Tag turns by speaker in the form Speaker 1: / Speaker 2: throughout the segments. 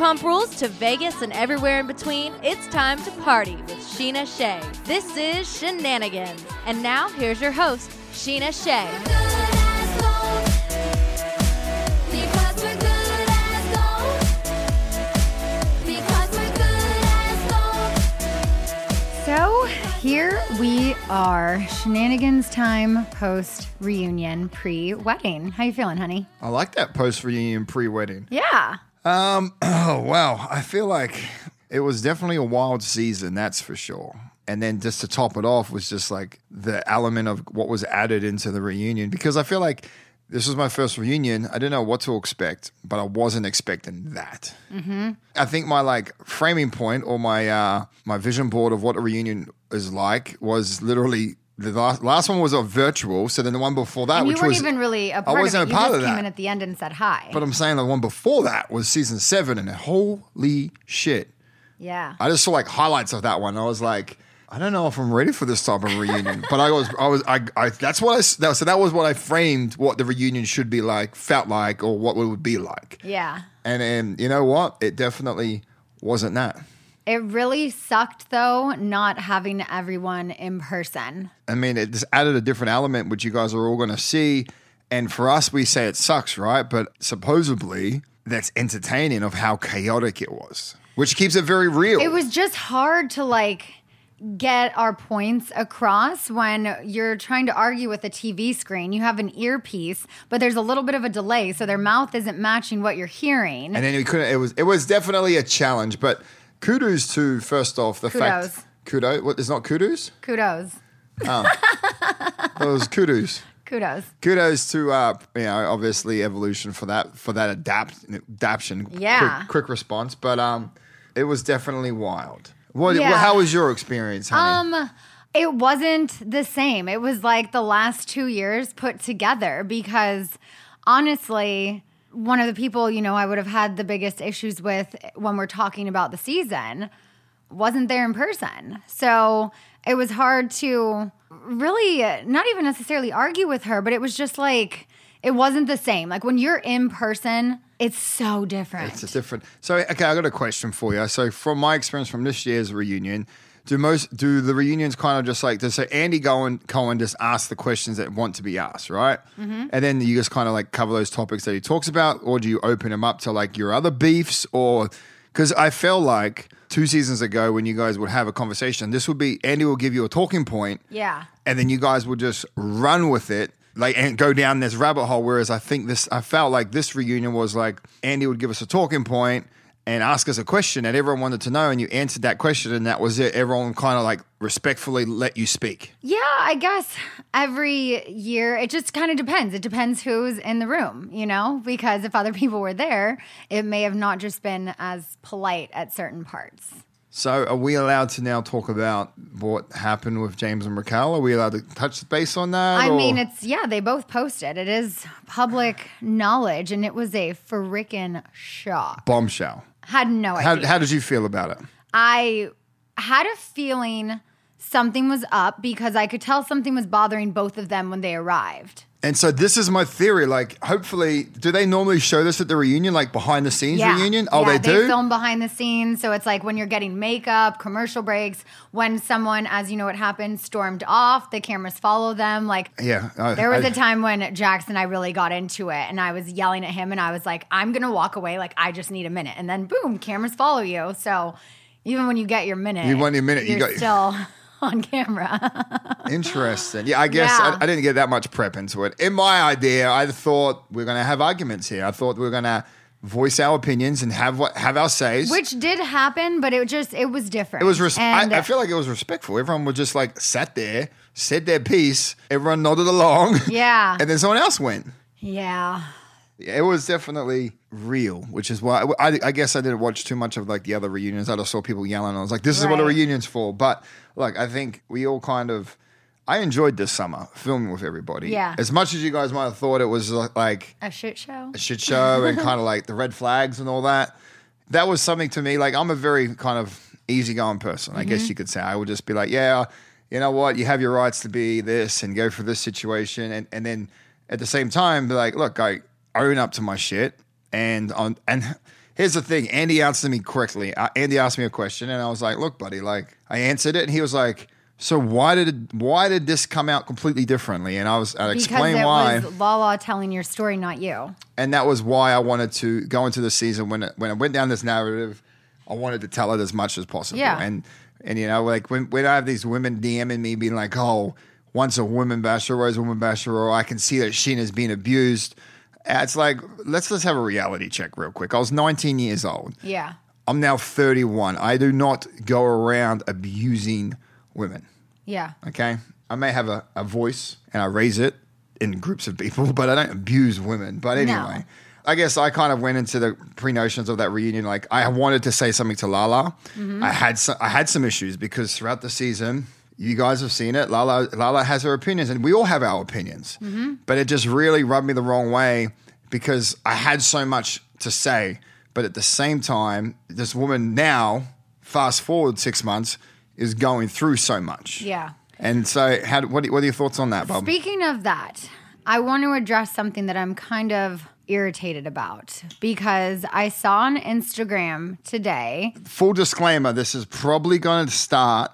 Speaker 1: Vanderpump Rules to Vegas and everywhere in between, it's time to party with Scheana Shay. This is Scheananigans. And now, here's your host, Scheana Shay.
Speaker 2: So here we are, shenanigans time post reunion pre wedding. How you feeling, honey?
Speaker 3: I like that post reunion pre wedding.
Speaker 2: Yeah.
Speaker 3: Um, oh wow, I feel like it was definitely a wild season, that's for sure. And then just to top it off was just like the element of what was added into the reunion because I feel like this was my first reunion. I didn't know what to expect, but I wasn't expecting that. Mm-hmm. I think my like framing point or my uh, my vision board of what a reunion is like was literally the last, last one was a virtual. So then the one before that,
Speaker 2: And you
Speaker 3: which
Speaker 2: weren't
Speaker 3: was
Speaker 2: even really a
Speaker 3: I
Speaker 2: part of
Speaker 3: wasn't
Speaker 2: it.
Speaker 3: a
Speaker 2: You
Speaker 3: part
Speaker 2: just
Speaker 3: of
Speaker 2: came
Speaker 3: that.
Speaker 2: in at the end and said hi.
Speaker 3: But I'm saying the one before that was season seven, and holy shit.
Speaker 2: yeah.
Speaker 3: I just saw like highlights of that one. I was like, I don't know if I'm ready for this type of reunion. but I was, I was, I, I that's what I, that, so that was what I framed what the reunion should be like, felt like, or what it would be like.
Speaker 2: yeah.
Speaker 3: And and you know what? It definitely wasn't that.
Speaker 2: It really sucked though, not having everyone in person.
Speaker 3: I mean, it just added a different element, which you guys are all going to see. And for us, we say it sucks, right? But supposedly, that's entertaining of how chaotic it was, which keeps it very real.
Speaker 2: It was just hard to like get our points across when you're trying to argue with a TV screen. You have an earpiece, but there's a little bit of a delay, so their mouth isn't matching what you're hearing.
Speaker 3: and then we couldn't. It was it was definitely a challenge. But kudos to first off the
Speaker 2: Kudos.
Speaker 3: fact kudos. What is not kudos?
Speaker 2: Kudos. Oh.
Speaker 3: It was kudos.
Speaker 2: Kudos.
Speaker 3: Kudos to uh, you know obviously evolution for that for that adapt adaption.
Speaker 2: Yeah.
Speaker 3: quick, quick response. But um, it was definitely wild. What?
Speaker 2: Yeah.
Speaker 3: how was your experience, honey?
Speaker 2: Um, it wasn't the same. It was like the last two years put together because honestly, one of the people, you know, I would have had the biggest issues with when we're talking about the season wasn't there in person. So it was hard to really not even necessarily argue with her, but it was just like, it wasn't the same. Like when you're in person, it's so different.
Speaker 3: It's a different. So okay, I got a question for you. So from my experience from this year's reunion, do most do the reunions kind of just like does so Andy Cohen Cohen just ask the questions that want to be asked, right?
Speaker 2: Mm-hmm.
Speaker 3: And then you just kind of like cover those topics that he talks about, or do you open him up to like your other beefs, or because I felt like two seasons ago when you guys would have a conversation, this would be Andy will give you a talking point,
Speaker 2: yeah.
Speaker 3: and then you guys would just run with it like and go down this rabbit hole whereas i think this i felt like this reunion was like andy would give us a talking point and ask us a question that everyone wanted to know and you answered that question and that was it everyone kind of like respectfully let you speak
Speaker 2: Yeah, I guess every year it just kind of depends. It depends who's in the room, you know, because if other people were there, it may have not just been as polite at certain parts.
Speaker 3: so are we allowed to now talk about what happened with james and raquel are we allowed to touch base on that
Speaker 2: I
Speaker 3: or-
Speaker 2: mean, it's yeah, they both posted. It is public knowledge, and it was a freaking shock.
Speaker 3: bombshell
Speaker 2: Had no
Speaker 3: how,
Speaker 2: idea.
Speaker 3: how did you feel about it
Speaker 2: I had a feeling something was up because I could tell something was bothering both of them when they arrived.
Speaker 3: And so this is my theory. Like, hopefully, do they normally show this at the reunion, like behind the scenes reunion? Oh,
Speaker 2: yeah,
Speaker 3: they do.
Speaker 2: film behind the scenes, so it's like when you're getting makeup, commercial breaks, when someone, as you know, what happened, stormed off, the cameras follow them. Like,
Speaker 3: Yeah, I-
Speaker 2: there was
Speaker 3: I-
Speaker 2: a time when Jackson and I really got into it, and I was yelling at him, and I was like, "I'm gonna walk away. Like, I just need a minute." And then, boom, cameras follow you. So even when you get your minute,
Speaker 3: You want your minute, you got-
Speaker 2: still on camera.
Speaker 3: Interesting. Yeah, I guess
Speaker 2: Yeah.
Speaker 3: I, I didn't get that much prep into it. In my idea, I thought we are going to have arguments here. I thought we were going to voice our opinions and have what have our says.
Speaker 2: Which did happen, but it just it was different.
Speaker 3: it was. Res-
Speaker 2: And-
Speaker 3: I, I feel like it was respectful. Everyone was just like sat there, said their piece. Everyone nodded along.
Speaker 2: Yeah.
Speaker 3: and then someone else went.
Speaker 2: yeah.
Speaker 3: It was definitely real, which is why I, I guess I didn't watch too much of like the other reunions. I just saw people yelling. I was like, "This is what a reunion's for." But look, I think we all kind of. I enjoyed this summer filming with everybody.
Speaker 2: Yeah.
Speaker 3: As much as you guys might have thought it was uh, like
Speaker 2: A shit show.
Speaker 3: a shit show and kind of like the red flags and all that, that was something to me. Like I'm a very kind of easygoing person. I
Speaker 2: Mm-hmm.
Speaker 3: guess you could say I would just be like, yeah, you know what, you have your rights to be this and go for this situation, and and then at the same time be like, look, I own up to my shit, and on and. Here's the thing. Andy answered me correctly. Uh, Andy asked me a question, and I was like, "Look, buddy." Like, I answered it, and he was like, "So why did why did this come out completely differently?" And I was, I explained
Speaker 2: it
Speaker 3: why
Speaker 2: was Lala telling your story, not you.
Speaker 3: and that was why I wanted to go into the season when it, when I went down this narrative. I wanted to tell it as much as possible.
Speaker 2: Yeah.
Speaker 3: And and you know, like when when I have these women DMing me being like, "Oh, once a woman basher, always a woman basher," or I can see that Scheana's being abused. Uh, it's like let's let's have a reality check real quick. I was 19 years old.
Speaker 2: Yeah.
Speaker 3: I'm now 31. I do not go around abusing women.
Speaker 2: Yeah.
Speaker 3: Okay. I may have a, a voice and I raise it in groups of people, but I don't abuse women. But anyway, I guess I kind of went into the pre notions of that reunion. Like I wanted to say something to Lala. Mm-hmm. I had some, I had some issues because throughout the season, you guys have seen it. Lala Lala has her opinions, and we all have our opinions. Mm-hmm. But it just really rubbed me the wrong way because I had so much to say, but at the same time, this woman now, fast forward six months, is going through so much.
Speaker 2: Yeah.
Speaker 3: And so, how, what, what are your thoughts on that, Bob?
Speaker 2: Speaking of that, I want to address something that I'm kind of irritated about because I saw on Instagram today.
Speaker 3: Full disclaimer: this is probably going to start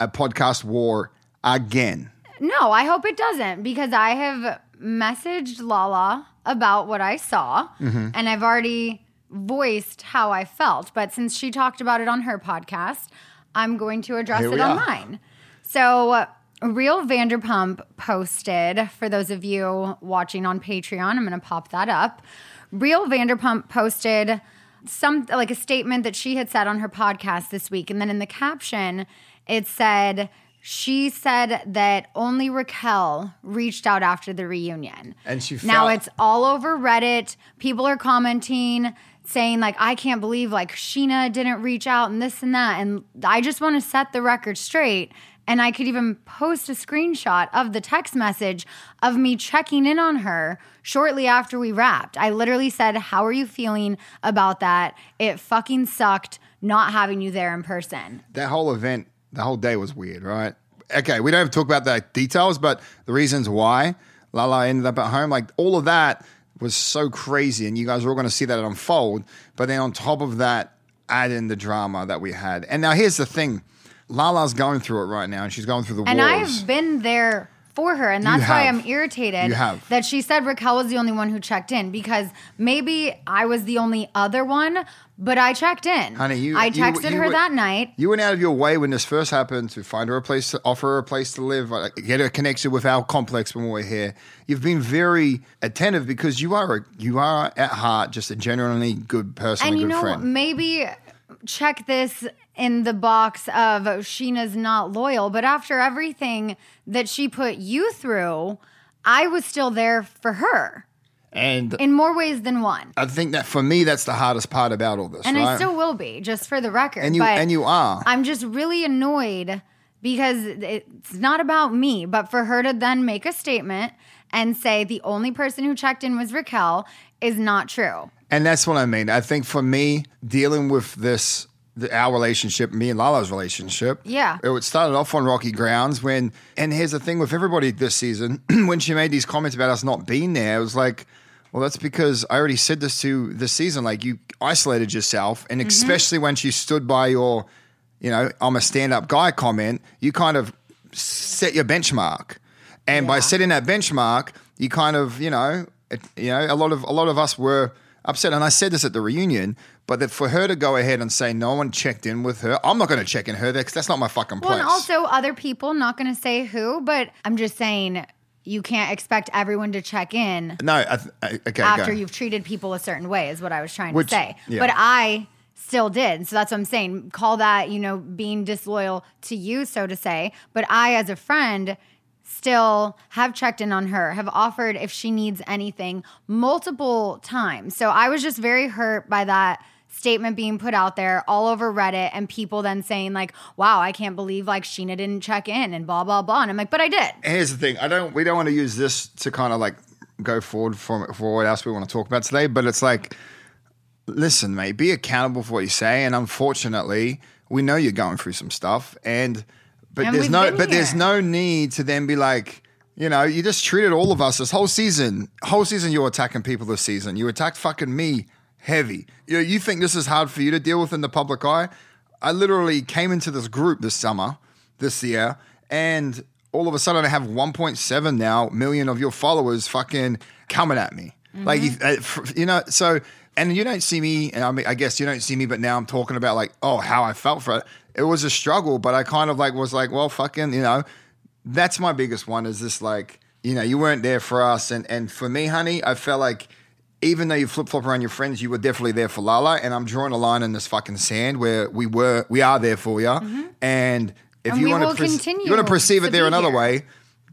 Speaker 3: a podcast war again.
Speaker 2: No, I hope it doesn't because I have messaged Lala about what I saw
Speaker 3: Mm-hmm.
Speaker 2: and I've already voiced how I felt. But since she talked about it on her podcast, I'm going to address it on mine. So, Real Vanderpump posted, for those of you watching on Patreon, I'm going to pop that up. Real Vanderpump posted some like a statement that she had said on her podcast this week. And then in the caption, it said, she said that only Raquel reached out after the reunion.
Speaker 3: And she
Speaker 2: now it's all over Reddit. People are commenting, saying like, "I can't believe like Scheana didn't reach out and this and that." And I just want to set the record straight. And I could even post a screenshot of the text message of me checking in on her shortly after we wrapped. I literally said, "How are you feeling about that? It fucking sucked not having you there in person."
Speaker 3: That whole event, the whole day was weird, right? Okay, we don't have to talk about the details, but the reasons why Lala ended up at home, like all of that was so crazy, and you guys are all going to see that unfold. But then on top of that, add in the drama that we had. And now here's the thing: Lala's going through it right now, and she's going through the
Speaker 2: And
Speaker 3: wars.
Speaker 2: I've been there for her, and that's why. I'm irritated
Speaker 3: You have.
Speaker 2: that she said Raquel was the only one who checked in because maybe I was the only other one, but I checked in.
Speaker 3: Honey, you-
Speaker 2: I texted
Speaker 3: you
Speaker 2: her
Speaker 3: were-
Speaker 2: that night.
Speaker 3: You went out of your way when this first happened to find her a place to offer her a place to live, uh, get her connected with our complex when we're here. You've been very attentive because you are a, you are at heart just a genuinely good person,
Speaker 2: And
Speaker 3: a
Speaker 2: you
Speaker 3: good
Speaker 2: know,
Speaker 3: friend.
Speaker 2: maybe check this in the box of Scheana's not loyal, but after everything that she put you through, I was still there for her
Speaker 3: And
Speaker 2: in more ways than one.
Speaker 3: I think that for me, that's the hardest part about all this,
Speaker 2: And
Speaker 3: right?
Speaker 2: I still will be, just for the record.
Speaker 3: and you
Speaker 2: but
Speaker 3: and you are.
Speaker 2: I'm just really annoyed because it's not about me, but for her to then make a statement and say the only person who checked in was Raquel is not true.
Speaker 3: And that's what I mean. I think for me, dealing with this the, our relationship, me and Lala's relationship.
Speaker 2: Yeah.
Speaker 3: It started off on rocky grounds when, and here's the thing with everybody this season, when she made these comments about us not being there, it was like, well, that's because I already said this to this season. Like you isolated yourself, and mm-hmm. especially when she stood by your, you know, I'm a stand up guy comment, you kind of set your benchmark. And by setting that benchmark, you kind of, you know, it, you know, a lot of a lot of us were upset. And I said this at the reunion, but that for her to go ahead and say no one checked in with her, I'm not going to check in her there because that's not my fucking
Speaker 2: Well, and also other people, not going to say who, but I'm just saying you can't expect everyone to check in
Speaker 3: no, I, th- I, okay,
Speaker 2: after
Speaker 3: go.
Speaker 2: you've treated people a certain way, is what I was trying
Speaker 3: Which-
Speaker 2: to say.
Speaker 3: yeah.
Speaker 2: But I still did. So that's what I'm saying. Call that, you know, being disloyal to you, so to say. But I, as a friend, still have checked in on her, have offered if she needs anything multiple times. So I was just very hurt by that statement being put out there all over Reddit and people then saying like, "Wow, I can't believe like Scheana didn't check in and blah blah blah." And I'm like, "But I did."
Speaker 3: here's the thing. I don't. We don't want to use this to kind of like go forward for for what else we want to talk about today. But it's like, listen, mate, be accountable for what you say. And unfortunately, we know you're going through some stuff, and but
Speaker 2: And
Speaker 3: there's no but there's no need to then be like. You know, you just treated all of us this whole season. Whole season, you were attacking people this season. You attacked fucking me heavy. You know, you think this is hard for you to deal with in the public eye? I literally came into this group this summer, this year, and all of a sudden I have 1.7 now million of your followers fucking coming at me. Like, you- uh, you know, so, and you don't see me, and I mean, I guess you don't see me, but now I'm talking about like, oh, how I felt for it. It was a struggle, but I kind of like was like, well, fucking, you know, that's my biggest one is this like, you know, you weren't there for us. And, and for me, honey, I felt like, even though you flip flop around your friends, you were definitely there for Lala, and I'm drawing a line in this fucking sand where we were, we are there for you, and if
Speaker 2: Mm-hmm. And
Speaker 3: you want
Speaker 2: will
Speaker 3: to,
Speaker 2: continue
Speaker 3: you want to perceive it there another
Speaker 2: here.
Speaker 3: way,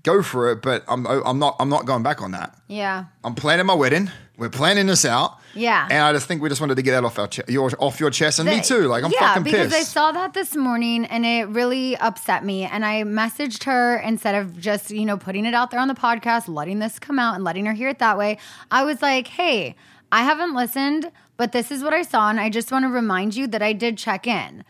Speaker 3: go for it. But I'm, I'm not, I'm not going back on that.
Speaker 2: Yeah.
Speaker 3: I'm planning my wedding. We're planning this out.
Speaker 2: Yeah.
Speaker 3: and I just think we just wanted to get that off our che- your, off your chest, and me too. Like I'm
Speaker 2: yeah,
Speaker 3: fucking
Speaker 2: because. I saw that this morning and it really upset me. And I messaged her instead of just, you know, putting it out there on the podcast, letting this come out and letting her hear it that way. I was like, hey, I haven't listened, but this is what I saw. And I just want to remind you that I did check in.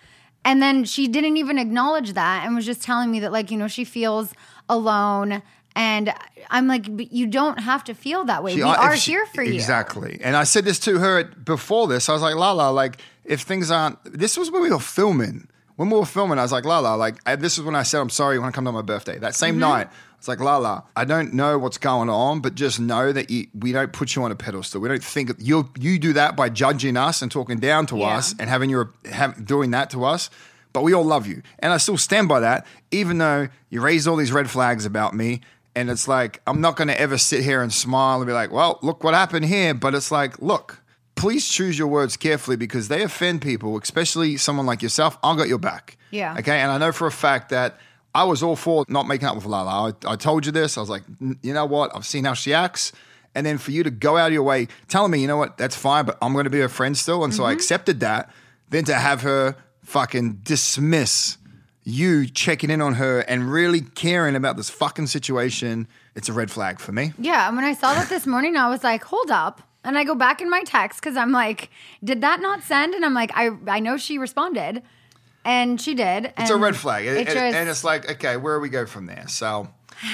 Speaker 2: And then she didn't even acknowledge that and was just telling me that, like, you know, she feels alone. And I'm like, but you don't have to feel that way.
Speaker 3: She-
Speaker 2: we are
Speaker 3: she-
Speaker 2: here for you.
Speaker 3: Exactly. And I said this to her before this. I was like, Lala, like, if things aren't, this was when we were filming. When we were filming, I was like, Lala, like, I, this is when I said, I'm sorry, you want to come to my birthday. That
Speaker 2: Mm-hmm.
Speaker 3: same night, it's like, Lala, I don't know what's going on, but just know that you, we don't put you on a pedestal. We don't think you you do that by judging us and talking down to
Speaker 2: Yeah.
Speaker 3: us and having your have, doing that to us. But we all love you, and I still stand by that, even though you raised all these red flags about me. And it's like I'm not going to ever sit here and smile and be like, "Well, look what happened here." But it's like, look, please choose your words carefully because they offend people, especially someone like yourself. I got your back.
Speaker 2: Yeah.
Speaker 3: Okay. And I know for a fact that I was all for not making up with Lala. I, I told you this. I was like, you know what? I've seen how she acts. And then for you to go out of your way telling me, you know what? That's fine, but I'm going to be her friend still. And so I mm-hmm. accepted that. Then to have her fucking dismiss you checking in on her and really caring about this fucking situation, it's a red flag for me.
Speaker 2: Yeah, and when I saw that this morning, I was like, "Hold up!" And I go back in my text because I'm like, "Did that not send?" And I'm like, "I I know she responded, and she did."
Speaker 3: It's a red flag.
Speaker 2: It
Speaker 3: And,
Speaker 2: just,
Speaker 3: and it's like, okay, where do we go from there? So,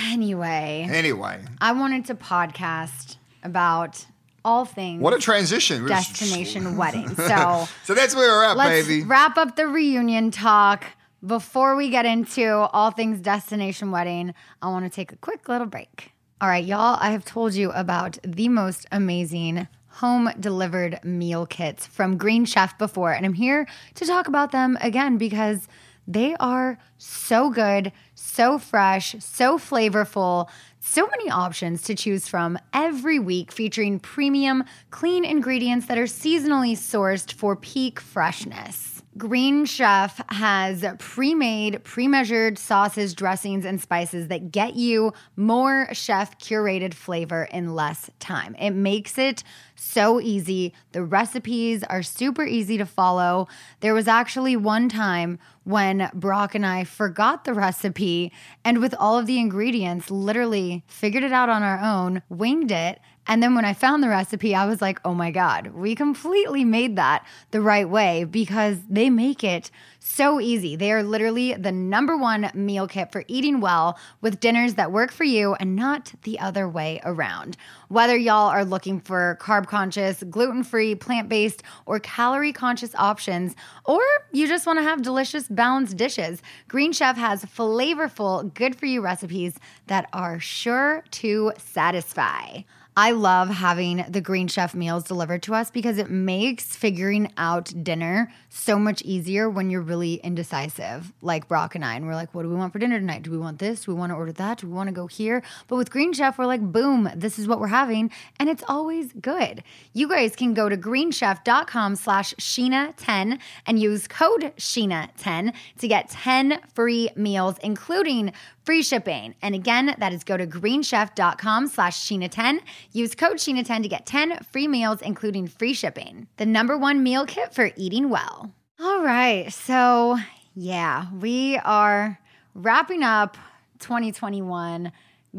Speaker 2: anyway,
Speaker 3: anyway,
Speaker 2: I wanted to podcast about all things
Speaker 3: what a transition.
Speaker 2: Destination wedding. So
Speaker 3: So that's where we're at,
Speaker 2: let's
Speaker 3: baby.
Speaker 2: wrap up the reunion talk. Before we get into all things destination wedding, I want to take a quick little break. All right, y'all, I have told you about the most amazing home delivered meal kits from Green Chef before, and I'm here to talk about them again because they are so good, so fresh, so flavorful. So many options to choose from every week, featuring premium, clean ingredients that are seasonally sourced for peak freshness. Green Chef has pre made, pre measured sauces, dressings, and spices that get you more chef curated flavor in less time. It makes it so easy. The recipes are super easy to follow. There was actually one time when Brock and I forgot the recipe and with all of the ingredients, literally figured it out on our own, winged it, And then when I found the recipe, I was like, oh my God, we completely made that the right way because they make it so easy. They are literally the number one meal kit for eating well with dinners that work for you and not the other way around. Whether y'all are looking for carb conscious, gluten free, plant based, or calorie conscious options, or you just want to have delicious, balanced dishes, Green Chef has flavorful, good for you recipes that are sure to satisfy. I love having the Green Chef meals delivered to us because it makes figuring out dinner so much easier when you're really indecisive, like Brock and I. And we're like, what do we want for dinner tonight? Do we want this? Do we want to order that? Do we want to go here? But with Green Chef, we're like, boom, this is what we're having. And it's always good. You guys can go to greenchef.com slash Scheana10 and use code Scheana10 to get 10 free meals, including free shipping. And again, that is go to greenchef.com slash Scheana10. Use code Scheana10 to get 10 free meals, including free shipping. The number one meal kit for eating well. All right. So, yeah, we are wrapping up 2021,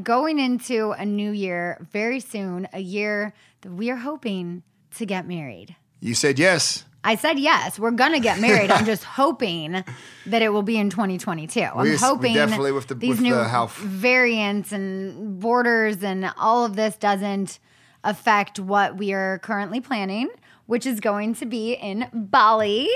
Speaker 2: going into a new year very soon, a year that we are hoping to get married.
Speaker 3: You said yes.
Speaker 2: I said yes, we're gonna get married. I'm just hoping that it will be in 2022. I'm
Speaker 3: We- we
Speaker 2: hoping
Speaker 3: definitely with the-
Speaker 2: these
Speaker 3: with
Speaker 2: new
Speaker 3: the
Speaker 2: variants and borders and all of this doesn't affect what we are currently planning, which is going to be in Bali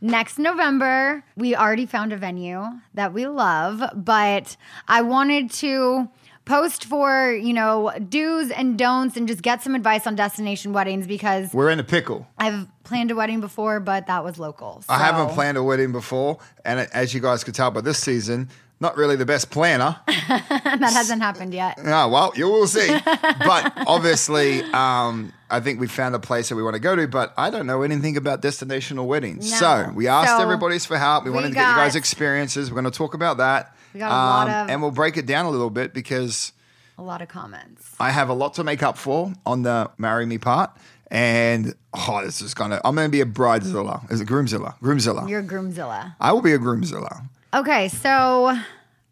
Speaker 2: next November. We already found a venue that we love, but I wanted to post for, you know, do's and don'ts and just get some advice on destination weddings because
Speaker 3: We're in a pickle.
Speaker 2: I've planned a wedding before, but that was local.
Speaker 3: I haven't planned a wedding before, and as you guys could tell by this season, not really the best planner.
Speaker 2: that hasn't happened yet.
Speaker 3: Oh, well, you will see. but obviously, um, I think we found a place that we want to go to, but I don't know anything about destinational weddings.
Speaker 2: No.
Speaker 3: So we asked
Speaker 2: So
Speaker 3: everybody's for help. We,
Speaker 2: we
Speaker 3: wanted to get you guys experiences. We're going to talk about that. Um,
Speaker 2: We got a lot of-
Speaker 3: and we'll break it down a little bit because
Speaker 2: A lot of comments.
Speaker 3: I have a lot to make up for on the marry me part. And oh, this is gonna. I'm gonna be a bridezilla. Is it groomzilla? Groomzilla.
Speaker 2: You're a Groomzilla.
Speaker 3: I will be a groomzilla.
Speaker 2: Okay, so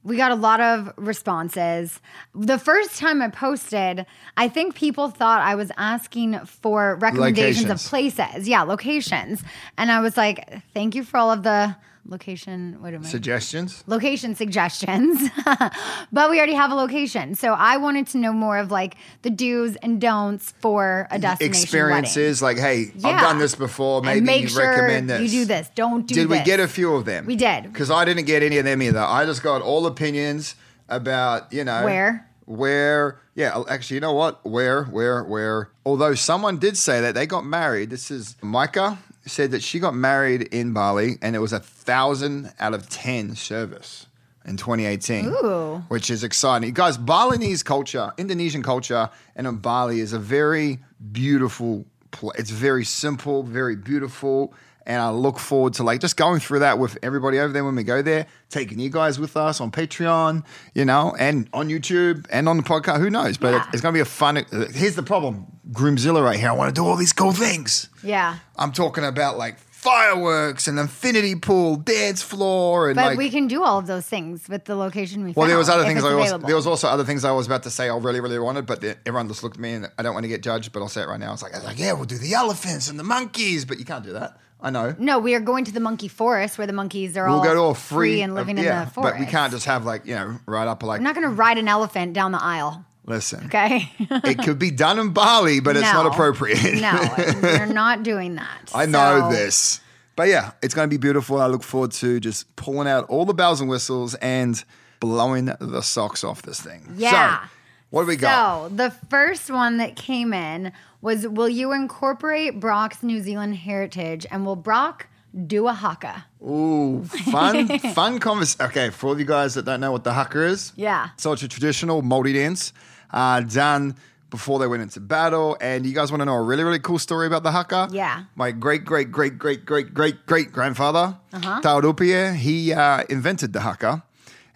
Speaker 2: we got a lot of responses. The first time I posted, I think people thought I was asking for recommendations
Speaker 3: Locations.
Speaker 2: of places. Yeah, locations. And I was like, thank you for all of the location. What am I?
Speaker 3: Suggestions.
Speaker 2: location suggestions, but we already have a location. So I wanted to know more of like the do's and don'ts for a destination
Speaker 3: Experiences like, hey,
Speaker 2: Yeah.
Speaker 3: I've done this before.
Speaker 2: wedding.
Speaker 3: Maybe you
Speaker 2: sure
Speaker 3: recommend this.
Speaker 2: you do this. Don't do
Speaker 3: Did we get a few of them?
Speaker 2: We did.
Speaker 3: Because I didn't get any of them either. I just got all opinions about, you know.
Speaker 2: Where?
Speaker 3: Where, yeah, oh, actually, you know what? Where, where, where? Although someone did say that they got married. This is Micah said that she got married in Bali and it was a thousand out of 10 service in 2018.
Speaker 2: Ooh.
Speaker 3: Which is exciting. Guys, Balinese culture, Indonesian culture, and in Bali is a very beautiful place. It's very simple, very beautiful. And I look forward to like just going through that with everybody over there when we go there, taking you guys with us on Patreon, you know, and on YouTube and on the podcast. Who knows? But
Speaker 2: Yeah.
Speaker 3: it's going to be a fun. Here's the problem Groomzilla right here. I want to do all these cool things.
Speaker 2: Yeah.
Speaker 3: I'm talking about like fireworks and infinity pool, dance floor, and
Speaker 2: But
Speaker 3: like
Speaker 2: we can do all of those things with the location we
Speaker 3: well, there was other things. I
Speaker 2: available.
Speaker 3: there was also other things I was about to say. I really, really wanted, but the, everyone just looked at me, and I don't want to get judged. But I'll say it right now. It's like, I was like, yeah, we'll do the elephants and the monkeys, but you can't do that. I know.
Speaker 2: no, we are going to the monkey forest where the monkeys are
Speaker 3: We'll
Speaker 2: all
Speaker 3: go to a free,
Speaker 2: and living
Speaker 3: yeah,
Speaker 2: in the forest.
Speaker 3: but we can't just have like you know right up like.
Speaker 2: I'm not going to ride an elephant down the aisle.
Speaker 3: listen,
Speaker 2: Okay.
Speaker 3: it could be done in Bali, but it's not appropriate.
Speaker 2: no, we're not doing that.
Speaker 3: I know this. But yeah, it's going to be beautiful. I look forward to just pulling out all the bells and whistles and blowing the socks off this thing.
Speaker 2: Yeah.
Speaker 3: So, what do we got?
Speaker 2: So the first one that came in was Will you incorporate Brock's New Zealand heritage and will Brock do a haka?
Speaker 3: Ooh, fun, fun conversation. Okay, for all of you guys that don't know what the haka is,
Speaker 2: Yeah.
Speaker 3: so it's a traditional Māori dance uh, done before they went into battle. And you guys want to know a really, really cool story about the haka?
Speaker 2: Yeah.
Speaker 3: My great, great, great, great, great, great, great grandfather,
Speaker 2: Uh-huh.
Speaker 3: Te Rauparaha, he uh, invented the haka.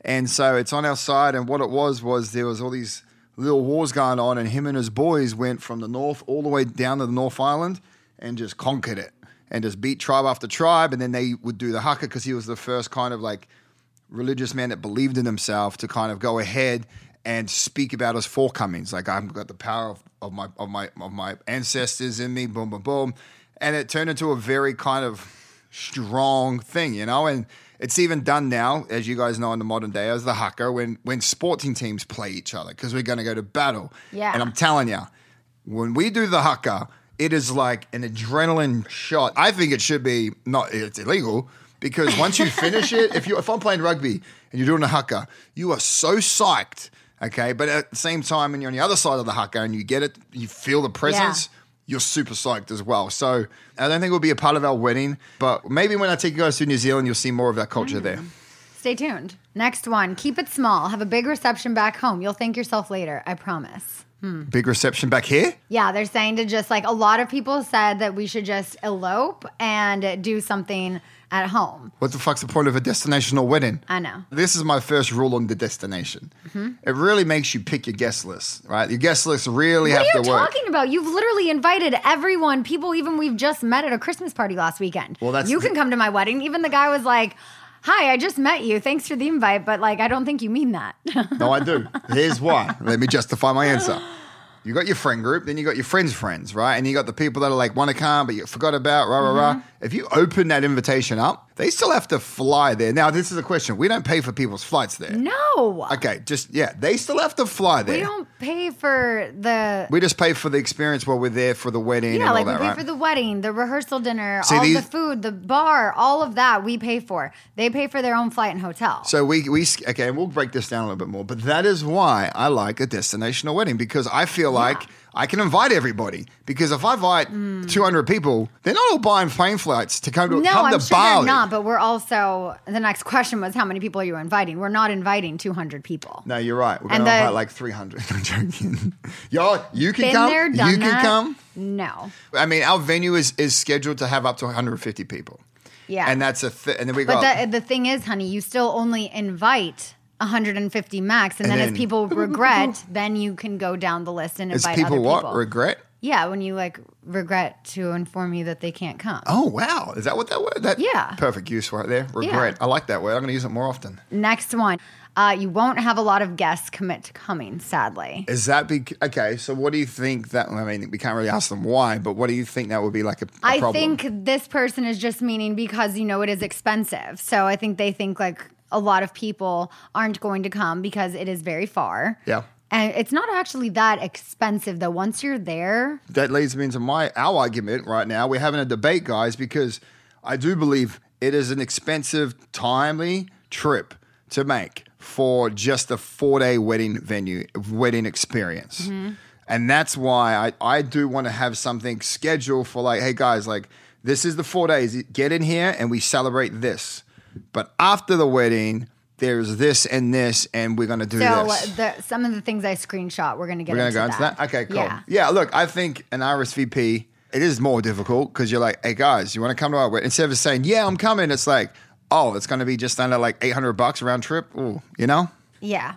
Speaker 3: And so it's on our side. And what it was, was there was all these little wars going on. And him and his boys went from the north all the way down to the North Island and just conquered it and just beat tribe after tribe. And then they would do the haka because he was the first kind of like religious man that believed in himself to kind of go ahead and speak about his forecomings. Like I've got the power of, of my of my of my ancestors in me, boom, boom, boom. And it turned into a very kind of strong thing, you know, and it's even done now, as you guys know in the modern day, as the haka when when sporting teams play each other because we're going to go to battle.
Speaker 2: Yeah.
Speaker 3: And I'm telling you, when we do the haka, it is like an adrenaline shot. I think it should be not. It's illegal because once you finish it, if you if I'm playing rugby and you're doing a haka, you are so psyched. Okay, but at the same time, when you're on the other side of the haka and you get it, you feel the presence. You're super psyched as well. So I don't think it will be a part of our wedding, but maybe when I take you guys to New Zealand, you'll see more of that culture there. Mm.
Speaker 2: Stay tuned. Next one. Keep it small. Have a big reception back home. You'll thank yourself later. I promise. Hmm.
Speaker 3: Big reception back here.
Speaker 2: Yeah, they're saying to just like a lot of people said that we should just elope and do something at home.
Speaker 3: What the fuck's the point of a destinational wedding?
Speaker 2: I know.
Speaker 3: This is my first rule on the destination.
Speaker 2: Mm-hmm.
Speaker 3: It really makes you pick your guest list, right? Your guest list really
Speaker 2: What
Speaker 3: have to work.
Speaker 2: What are you talking about? You've literally invited everyone, people even we've just met at a Christmas party last weekend.
Speaker 3: Well, that's
Speaker 2: you can come to my wedding. Even the guy was like, "Hi, I just met you. Thanks for the invite, but like I don't think you mean that."
Speaker 3: No, I do. Here's why. Let me justify my answer. You got your friend group, then you got your friends' friends, right? And you got the people that are like want to come, but you forgot about, rah, rah,
Speaker 2: Mm-hmm.
Speaker 3: rah. If you open that invitation up, they still have to fly there. Now, this is a question. We don't pay for people's flights there.
Speaker 2: no.
Speaker 3: Okay, just, yeah, they still have to fly there.
Speaker 2: We don't pay for the
Speaker 3: We just pay for the experience while we're there for the wedding and
Speaker 2: Yeah,
Speaker 3: all
Speaker 2: like
Speaker 3: that,
Speaker 2: we pay
Speaker 3: right?
Speaker 2: for the wedding, the rehearsal dinner,
Speaker 3: See,
Speaker 2: all
Speaker 3: these-
Speaker 2: the food, the bar, all of that we pay for. They pay for their own flight and hotel.
Speaker 3: So we we okay, and we'll break this down a little bit more. But that is why I like a destinational wedding because I feel like I can invite everybody. Because if I invite two hundred people, they're not all buying plane flights to come to
Speaker 2: Mm. no,
Speaker 3: come
Speaker 2: I'm
Speaker 3: to
Speaker 2: sure
Speaker 3: Bali.
Speaker 2: they're not. But we're also the next question was how many people are you inviting? We're not inviting 200 people.
Speaker 3: No, you're right. We're
Speaker 2: And
Speaker 3: gonna invite like three hundred. I'm joking. Y'all, you can come.
Speaker 2: there,
Speaker 3: you can
Speaker 2: that.
Speaker 3: come.
Speaker 2: No.
Speaker 3: I mean, our venue is is scheduled to have up to 150 people.
Speaker 2: Yeah.
Speaker 3: and that's a th- and then we
Speaker 2: But
Speaker 3: got
Speaker 2: the, the thing is, honey, you still only invite 150 max, and,
Speaker 3: And
Speaker 2: then,
Speaker 3: then-
Speaker 2: as people regret, then you can go down the list and invite
Speaker 3: people
Speaker 2: other
Speaker 3: what regret.
Speaker 2: yeah, when you like regret to inform you that they can't come.
Speaker 3: Oh wow, is that what that word? That
Speaker 2: Yeah.
Speaker 3: perfect use right there. Regret. I like that word. I'm going to use it more often.
Speaker 2: Next one, uh, you won't have a lot of guests commit to coming. Sadly,
Speaker 3: Is that be Okay, so what do you think that? I mean, we can't really ask them why, but what do you think that would be like a, a
Speaker 2: I
Speaker 3: problem?
Speaker 2: think this person is just meaning because you know it is expensive. So I think they think like a lot of people aren't going to come because it is very far.
Speaker 3: Yeah.
Speaker 2: And it's not actually that expensive though. Once you're there,
Speaker 3: that leads me into my our argument right now. We're having a debate, guys, because I do believe it is an expensive, timely trip to make for just a four day wedding venue, wedding experience.
Speaker 2: Mm-hmm.
Speaker 3: And that's why I, I do want to have something scheduled for like, hey guys, like this is the four days. Get in here and we celebrate this. But after the wedding, there's this and this, and we're gonna do
Speaker 2: so
Speaker 3: this.
Speaker 2: the, some of the things I screenshot, we're going to get
Speaker 3: We're gonna
Speaker 2: into
Speaker 3: go into that. Okay, cool.
Speaker 2: Yeah.
Speaker 3: Yeah. look, I think an RSVP it is more difficult because you're like, hey guys, you want to come to our wedding? Instead of saying, yeah, I'm coming, it's like, oh, it's going to be just under like 800 bucks round trip. Ooh, you know.
Speaker 2: Yeah.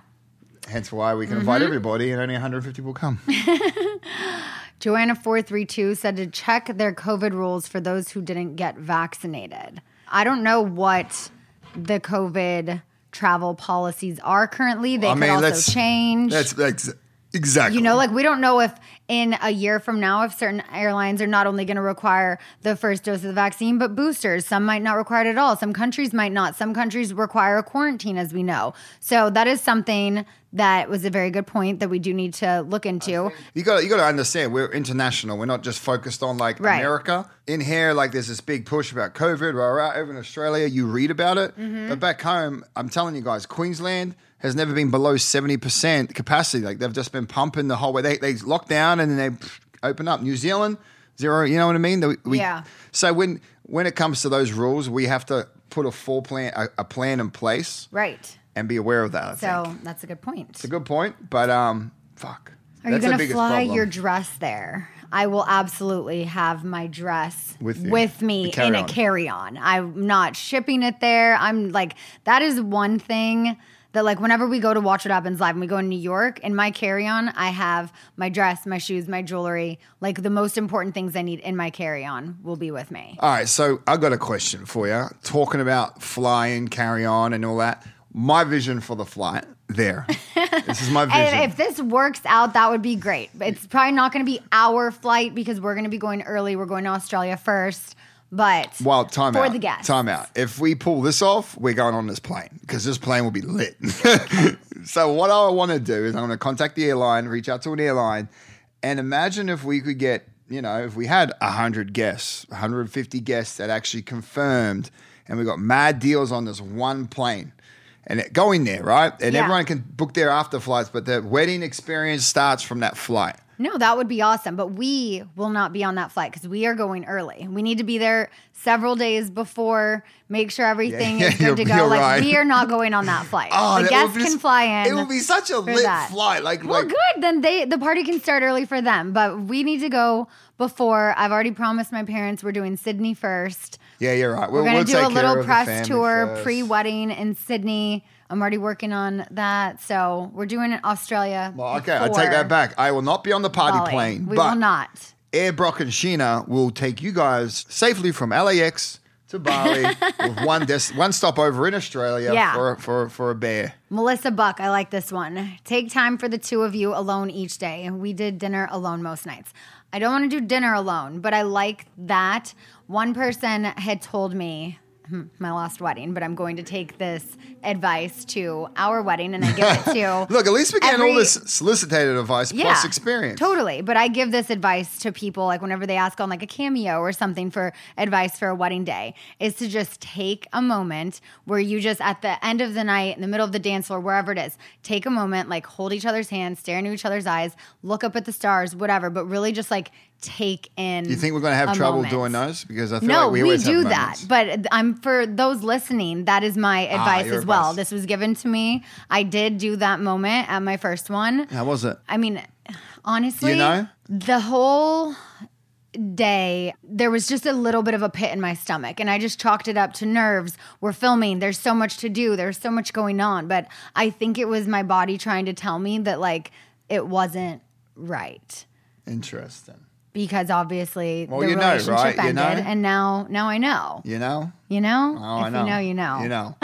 Speaker 3: Hence why we can
Speaker 2: Mm-hmm.
Speaker 3: invite everybody and only 150 will come.
Speaker 2: Joanna432 said to check their COVID rules for those who didn't get vaccinated. I don't know what the COVID travel policies are currently. They
Speaker 3: I
Speaker 2: could
Speaker 3: mean,
Speaker 2: also change.
Speaker 3: That's, that's exactly.
Speaker 2: you know, like we don't know if in a year from now, if certain airlines are not only going to require the first dose of the vaccine, but boosters. Some might not require it at all. Some countries might not. Some countries require a quarantine, as we know. So that is something that was a very good point that we do need to look into.
Speaker 3: You got you got to understand we're international. We're not just focused on like
Speaker 2: Right.
Speaker 3: America. In here, like there's this big push about COVID. Rah. Over in Australia, you read about it,
Speaker 2: Mm-hmm.
Speaker 3: but back home, I'm telling you guys, Queensland has never been below seventy percent capacity. Like they've just been pumping the whole way. They they lock down and then they open up. New Zealand zero. You know what I mean? We- we-
Speaker 2: Yeah.
Speaker 3: So when when it comes to those rules, we have to put a full plan a, a plan in place
Speaker 2: Right.
Speaker 3: and be aware of that. I
Speaker 2: So
Speaker 3: think.
Speaker 2: that's a good point.
Speaker 3: it's a good point, but um, fuck.
Speaker 2: Are you
Speaker 3: That's the
Speaker 2: going to fly
Speaker 3: problem.
Speaker 2: your dress there? I will absolutely have my dress
Speaker 3: With you.
Speaker 2: me in a carry on. I'm not shipping it there. I'm like, that is one thing that, like, whenever we go to Watch What Happens Live and we go in New York, in my carry on, I have my dress, my shoes, my jewelry. Like, the most important things I need in my carry on will be with me.
Speaker 3: All right, so I got a question for you. Talking about flying, carry on, and all that. My vision for the flight, there. this is my vision.
Speaker 2: And if this works out, that would be great. It's probably not going to be our flight because we're going to be going early. We're going to Australia first. But
Speaker 3: well, time
Speaker 2: for
Speaker 3: out.
Speaker 2: the guests.
Speaker 3: Time out. If we pull this off, we're going on this plane because this plane will be lit. so what I want to do is I'm going to contact the airline, reach out to an airline, and imagine if we could get, you know, if we had 100 guests, 150 guests that actually confirmed, and we got mad deals on this one plane. And it, going there, right? And
Speaker 2: Yeah.
Speaker 3: everyone can book their after flights, but the wedding experience starts from that flight.
Speaker 2: No, that would be awesome. But we will not be on that flight because we are going early. We need to be there several days before, make sure everything
Speaker 3: Yeah,
Speaker 2: is
Speaker 3: you're-
Speaker 2: good to go. Like
Speaker 3: right.
Speaker 2: we are not going on that flight.
Speaker 3: Oh,
Speaker 2: the guests
Speaker 3: be-
Speaker 2: can fly in.
Speaker 3: It would be such a lit
Speaker 2: that.
Speaker 3: flight. Like,
Speaker 2: Well,
Speaker 3: like
Speaker 2: good. Then they the party can start early for them. But we need to go before. I've already promised my parents we're doing Sydney first.
Speaker 3: yeah, you're right.
Speaker 2: We're
Speaker 3: We'll,
Speaker 2: gonna
Speaker 3: we'll
Speaker 2: do a little press tour
Speaker 3: first.
Speaker 2: pre-wedding in Sydney. I'm already working on that. So we're doing it Australia.
Speaker 3: Well, okay, I take that back. I will not be on the party
Speaker 2: Bali.
Speaker 3: plane,
Speaker 2: We
Speaker 3: but
Speaker 2: will not.
Speaker 3: Air Brock and Scheana will take you guys safely from LAX to Bali with one des- one stop over in Australia
Speaker 2: Yeah.
Speaker 3: for, for for a bear.
Speaker 2: Melissa Buck, I like this one. Take time for the two of you alone each day. We did dinner alone most nights. I don't want to do dinner alone, but I like that. One person had told me Hmm, my last wedding, but I'm going to take this advice to our wedding and I give it to
Speaker 3: Look, at least getting
Speaker 2: every-
Speaker 3: all this solicited advice plus experience.
Speaker 2: Totally. But I give this advice to people like whenever they ask on like a cameo or something for advice for a wedding day is to just take a moment where you just at the end of the night, in the middle of the dance floor, wherever it is, take a moment, like hold each other's hands, stare into each other's eyes, look up at the stars, whatever, but really just like take in.
Speaker 3: Do you think we're going to have trouble
Speaker 2: moment.
Speaker 3: doing those? Because I feel
Speaker 2: No,
Speaker 3: like we,
Speaker 2: we, do that. But I'm for those listening, that is my ah, advice
Speaker 3: your
Speaker 2: as well.
Speaker 3: advice.
Speaker 2: This was given to me. I did do that moment at my first one.
Speaker 3: How was it?
Speaker 2: I mean, honestly,
Speaker 3: You know?
Speaker 2: the whole day there was just a little bit of a pit in my stomach and I just chalked it up to nerves. We're filming, there's so much to do, there's so much going on, but I think it was my body trying to tell me that like it wasn't right.
Speaker 3: Interesting.
Speaker 2: Because obviously
Speaker 3: Well,
Speaker 2: the
Speaker 3: you know,
Speaker 2: relationship
Speaker 3: right? You know?
Speaker 2: and now now I know.
Speaker 3: You know?
Speaker 2: You know?
Speaker 3: Oh,
Speaker 2: if
Speaker 3: I know.
Speaker 2: you know, you know.
Speaker 3: You know.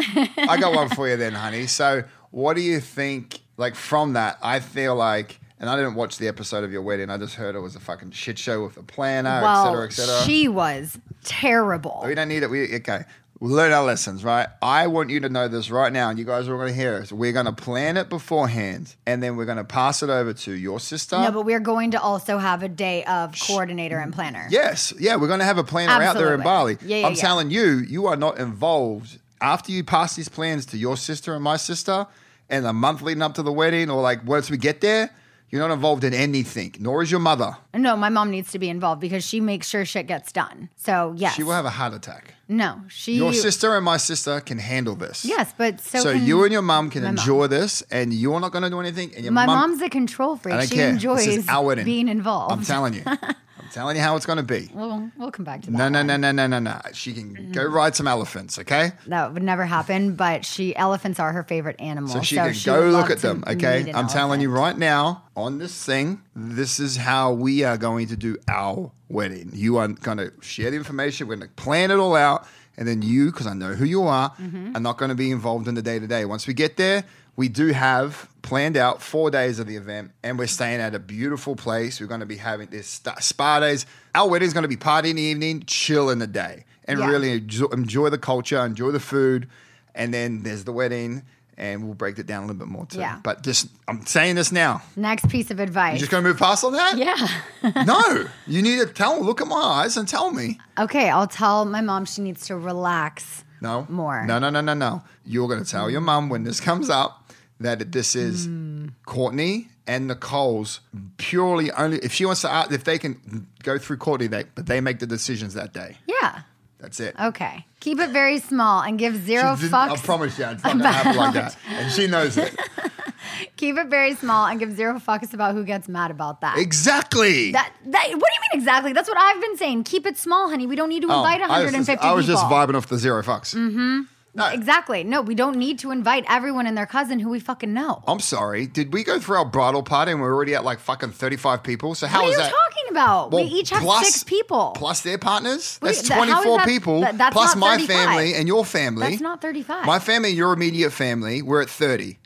Speaker 3: I got one for you then, honey. So, what do you think? Like from that, I feel like, and I didn't watch the episode of your wedding. I just heard it was a fucking shit show with a planner, et
Speaker 2: Well,
Speaker 3: cetera, et cetera.
Speaker 2: she was terrible.
Speaker 3: we don't need it. We okay. We learn our lessons, right? I want you to know this right now, and you guys are going to hear it. We're going to plan it beforehand, and then we're going to pass it over to your sister.
Speaker 2: No, but we're going to also have a day of coordinator and planner.
Speaker 3: Yes, yeah, we're going to have a planner out there in Bali.
Speaker 2: Yeah, yeah,
Speaker 3: I'm
Speaker 2: yeah.
Speaker 3: telling you, you are not involved. After you pass these plans to your sister and my sister, and a month leading up to the wedding, or like once we get there, you're not involved in anything. Nor is your mother.
Speaker 2: No, my mom needs to be involved because she makes sure shit gets done. So yes,
Speaker 3: She will have a heart attack.
Speaker 2: no, she.
Speaker 3: Your sister and my sister can handle this.
Speaker 2: Yes, but so.
Speaker 3: So, you and your mom can
Speaker 2: my mom.
Speaker 3: enjoy this, and you're not going to do anything. And your
Speaker 2: My
Speaker 3: mom,
Speaker 2: mom's a control freak. She
Speaker 3: care.
Speaker 2: enjoys
Speaker 3: this is our
Speaker 2: being involved.
Speaker 3: I'm telling you. I'm telling you how it's going to be.
Speaker 2: We'll, we'll come back to that.
Speaker 3: No, no, no, no, no, no, no. She can go ride some elephants, okay?
Speaker 2: That would never happen. But she elephants are her favorite animal.
Speaker 3: So she
Speaker 2: so
Speaker 3: can
Speaker 2: she
Speaker 3: go look at them, okay? I'm telling you right now on this thing, this is how we are going to do our wedding. You are going to share the information, we're going to plan it all out, and then you, because I know who you are,
Speaker 2: Mm-hmm.
Speaker 3: are not going to be involved in the day to day. Once we get there, we do have planned out four days of the event, and we're staying at a beautiful place. We're going to be having this spa days. Our wedding is going to be party in the evening, chill in the day, and
Speaker 2: Yeah.
Speaker 3: really enjoy, enjoy the culture, enjoy the food, and then there's the wedding. And we'll break it down a little bit more too.
Speaker 2: Yeah.
Speaker 3: But just, I'm saying this now.
Speaker 2: Next piece of advice.
Speaker 3: You're just gonna move past on that?
Speaker 2: yeah.
Speaker 3: no, you need to tell. Look at my eyes and tell me.
Speaker 2: Okay, I'll tell my mom she needs to relax.
Speaker 3: No
Speaker 2: More.
Speaker 3: No, no, no, no, no. You're gonna tell your mom when this comes up that this is
Speaker 2: Hmm.
Speaker 3: Courtney and Nicole's purely only. If she wants to, if they can go through Courtney, they but they make the decisions that day.
Speaker 2: Yeah.
Speaker 3: That's it.
Speaker 2: Okay. Keep it very small and give zero
Speaker 3: She
Speaker 2: fucks.
Speaker 3: I promise you, it's not gonna happen like that, and she knows it
Speaker 2: Keep it very small and give zero fucks about who gets mad about that.
Speaker 3: exactly.
Speaker 2: That, that what do you mean exactly? That's what I've been saying. Keep it small, honey. We don't need to
Speaker 3: Oh,
Speaker 2: invite
Speaker 3: I was
Speaker 2: 150
Speaker 3: just- I was just vibing off the zero fucks. Mm-hmm. No,
Speaker 2: Exactly. No, we don't need to invite everyone and their cousin who we fucking know.
Speaker 3: I'm sorry. Did we go through our bridal party and we're already at like fucking 35 people? So how
Speaker 2: what are you
Speaker 3: that?
Speaker 2: talking about?
Speaker 3: Well,
Speaker 2: we each have
Speaker 3: plus-
Speaker 2: six people.
Speaker 3: Plus their partners? That's
Speaker 2: th-
Speaker 3: 24
Speaker 2: that-
Speaker 3: people.
Speaker 2: that- that's
Speaker 3: plus my family and your family.
Speaker 2: That's not 35.
Speaker 3: My family and your immediate family, we're at 30.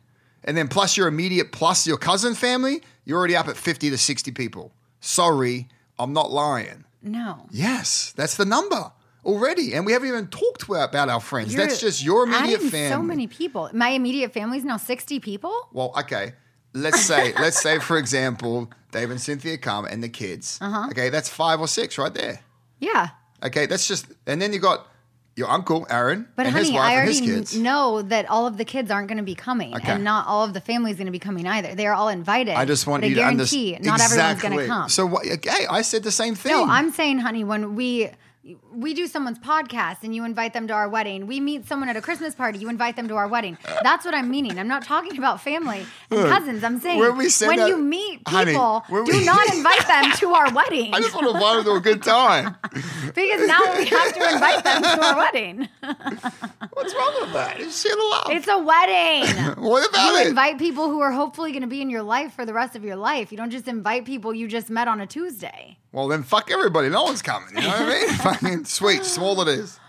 Speaker 3: And then plus your immediate, plus your cousin family, you're already up at 50 to 60 people. Sorry, I'm not lying.
Speaker 2: No.
Speaker 3: Yes, that's the number already. And we haven't even talked about our friends.
Speaker 2: You're
Speaker 3: that's just your immediate family.
Speaker 2: So many people. My immediate family is now 60 people.
Speaker 3: Well, okay. Let's say, let's say, for example, Dave and Cynthia come and the kids.
Speaker 2: Uh-huh.
Speaker 3: Okay, that's five or six right there.
Speaker 2: Yeah.
Speaker 3: Okay, that's just, and then you got your uncle Aaron
Speaker 2: But
Speaker 3: and
Speaker 2: honey,
Speaker 3: his wife
Speaker 2: I
Speaker 3: and his
Speaker 2: already
Speaker 3: kids.
Speaker 2: know that all of the kids aren't going to be coming,
Speaker 3: Okay.
Speaker 2: and not all of the family is going to be coming either. They are all invited.
Speaker 3: I just want you to
Speaker 2: guarantee
Speaker 3: understand.
Speaker 2: not everyone's going to come.
Speaker 3: So what? Okay, I said the same thing.
Speaker 2: no, I'm saying, honey, when we we do someone's podcast and you invite them to our wedding, we meet someone at a Christmas party, you invite them to our wedding. That's what I'm meaning. I'm not talking about family and cousins. I'm saying
Speaker 3: when
Speaker 2: when
Speaker 3: out-
Speaker 2: you meet people,
Speaker 3: when
Speaker 2: do
Speaker 3: we-
Speaker 2: not invite them to our wedding
Speaker 3: I just want to invite them to a good time.
Speaker 2: because now we have to invite them to our wedding.
Speaker 3: What's wrong with that? It's shit.
Speaker 2: It's a wedding.
Speaker 3: what about
Speaker 2: You
Speaker 3: it?
Speaker 2: invite people who are hopefully going to be in your life for the rest of your life. You don't just invite people you just met on a Tuesday.
Speaker 3: Well, then fuck everybody. No one's coming. You know what I mean? Fucking sweet, small it is.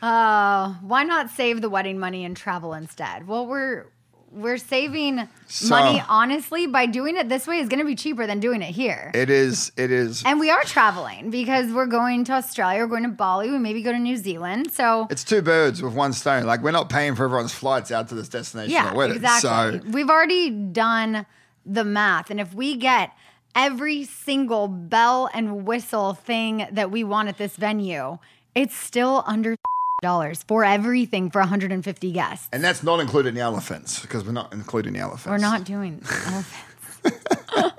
Speaker 2: Uh, why not save the wedding money and travel instead? Well, we're we're saving
Speaker 3: So-
Speaker 2: money honestly by doing it this way is going to be cheaper than doing it here.
Speaker 3: It is. It is.
Speaker 2: and we are traveling because we're going to Australia, we're going to Bali, we maybe go to New Zealand. So
Speaker 3: It's two birds with one stone. Like we're not paying for everyone's flights out to this destination
Speaker 2: yeah, exactly.
Speaker 3: So
Speaker 2: We've already done the math, and if we get every single bell and whistle thing that we want at this venue, it's still under dollars for everything for 150 guests.
Speaker 3: and that's not including the elephants because we're not including the elephants.
Speaker 2: We're not doing elephants.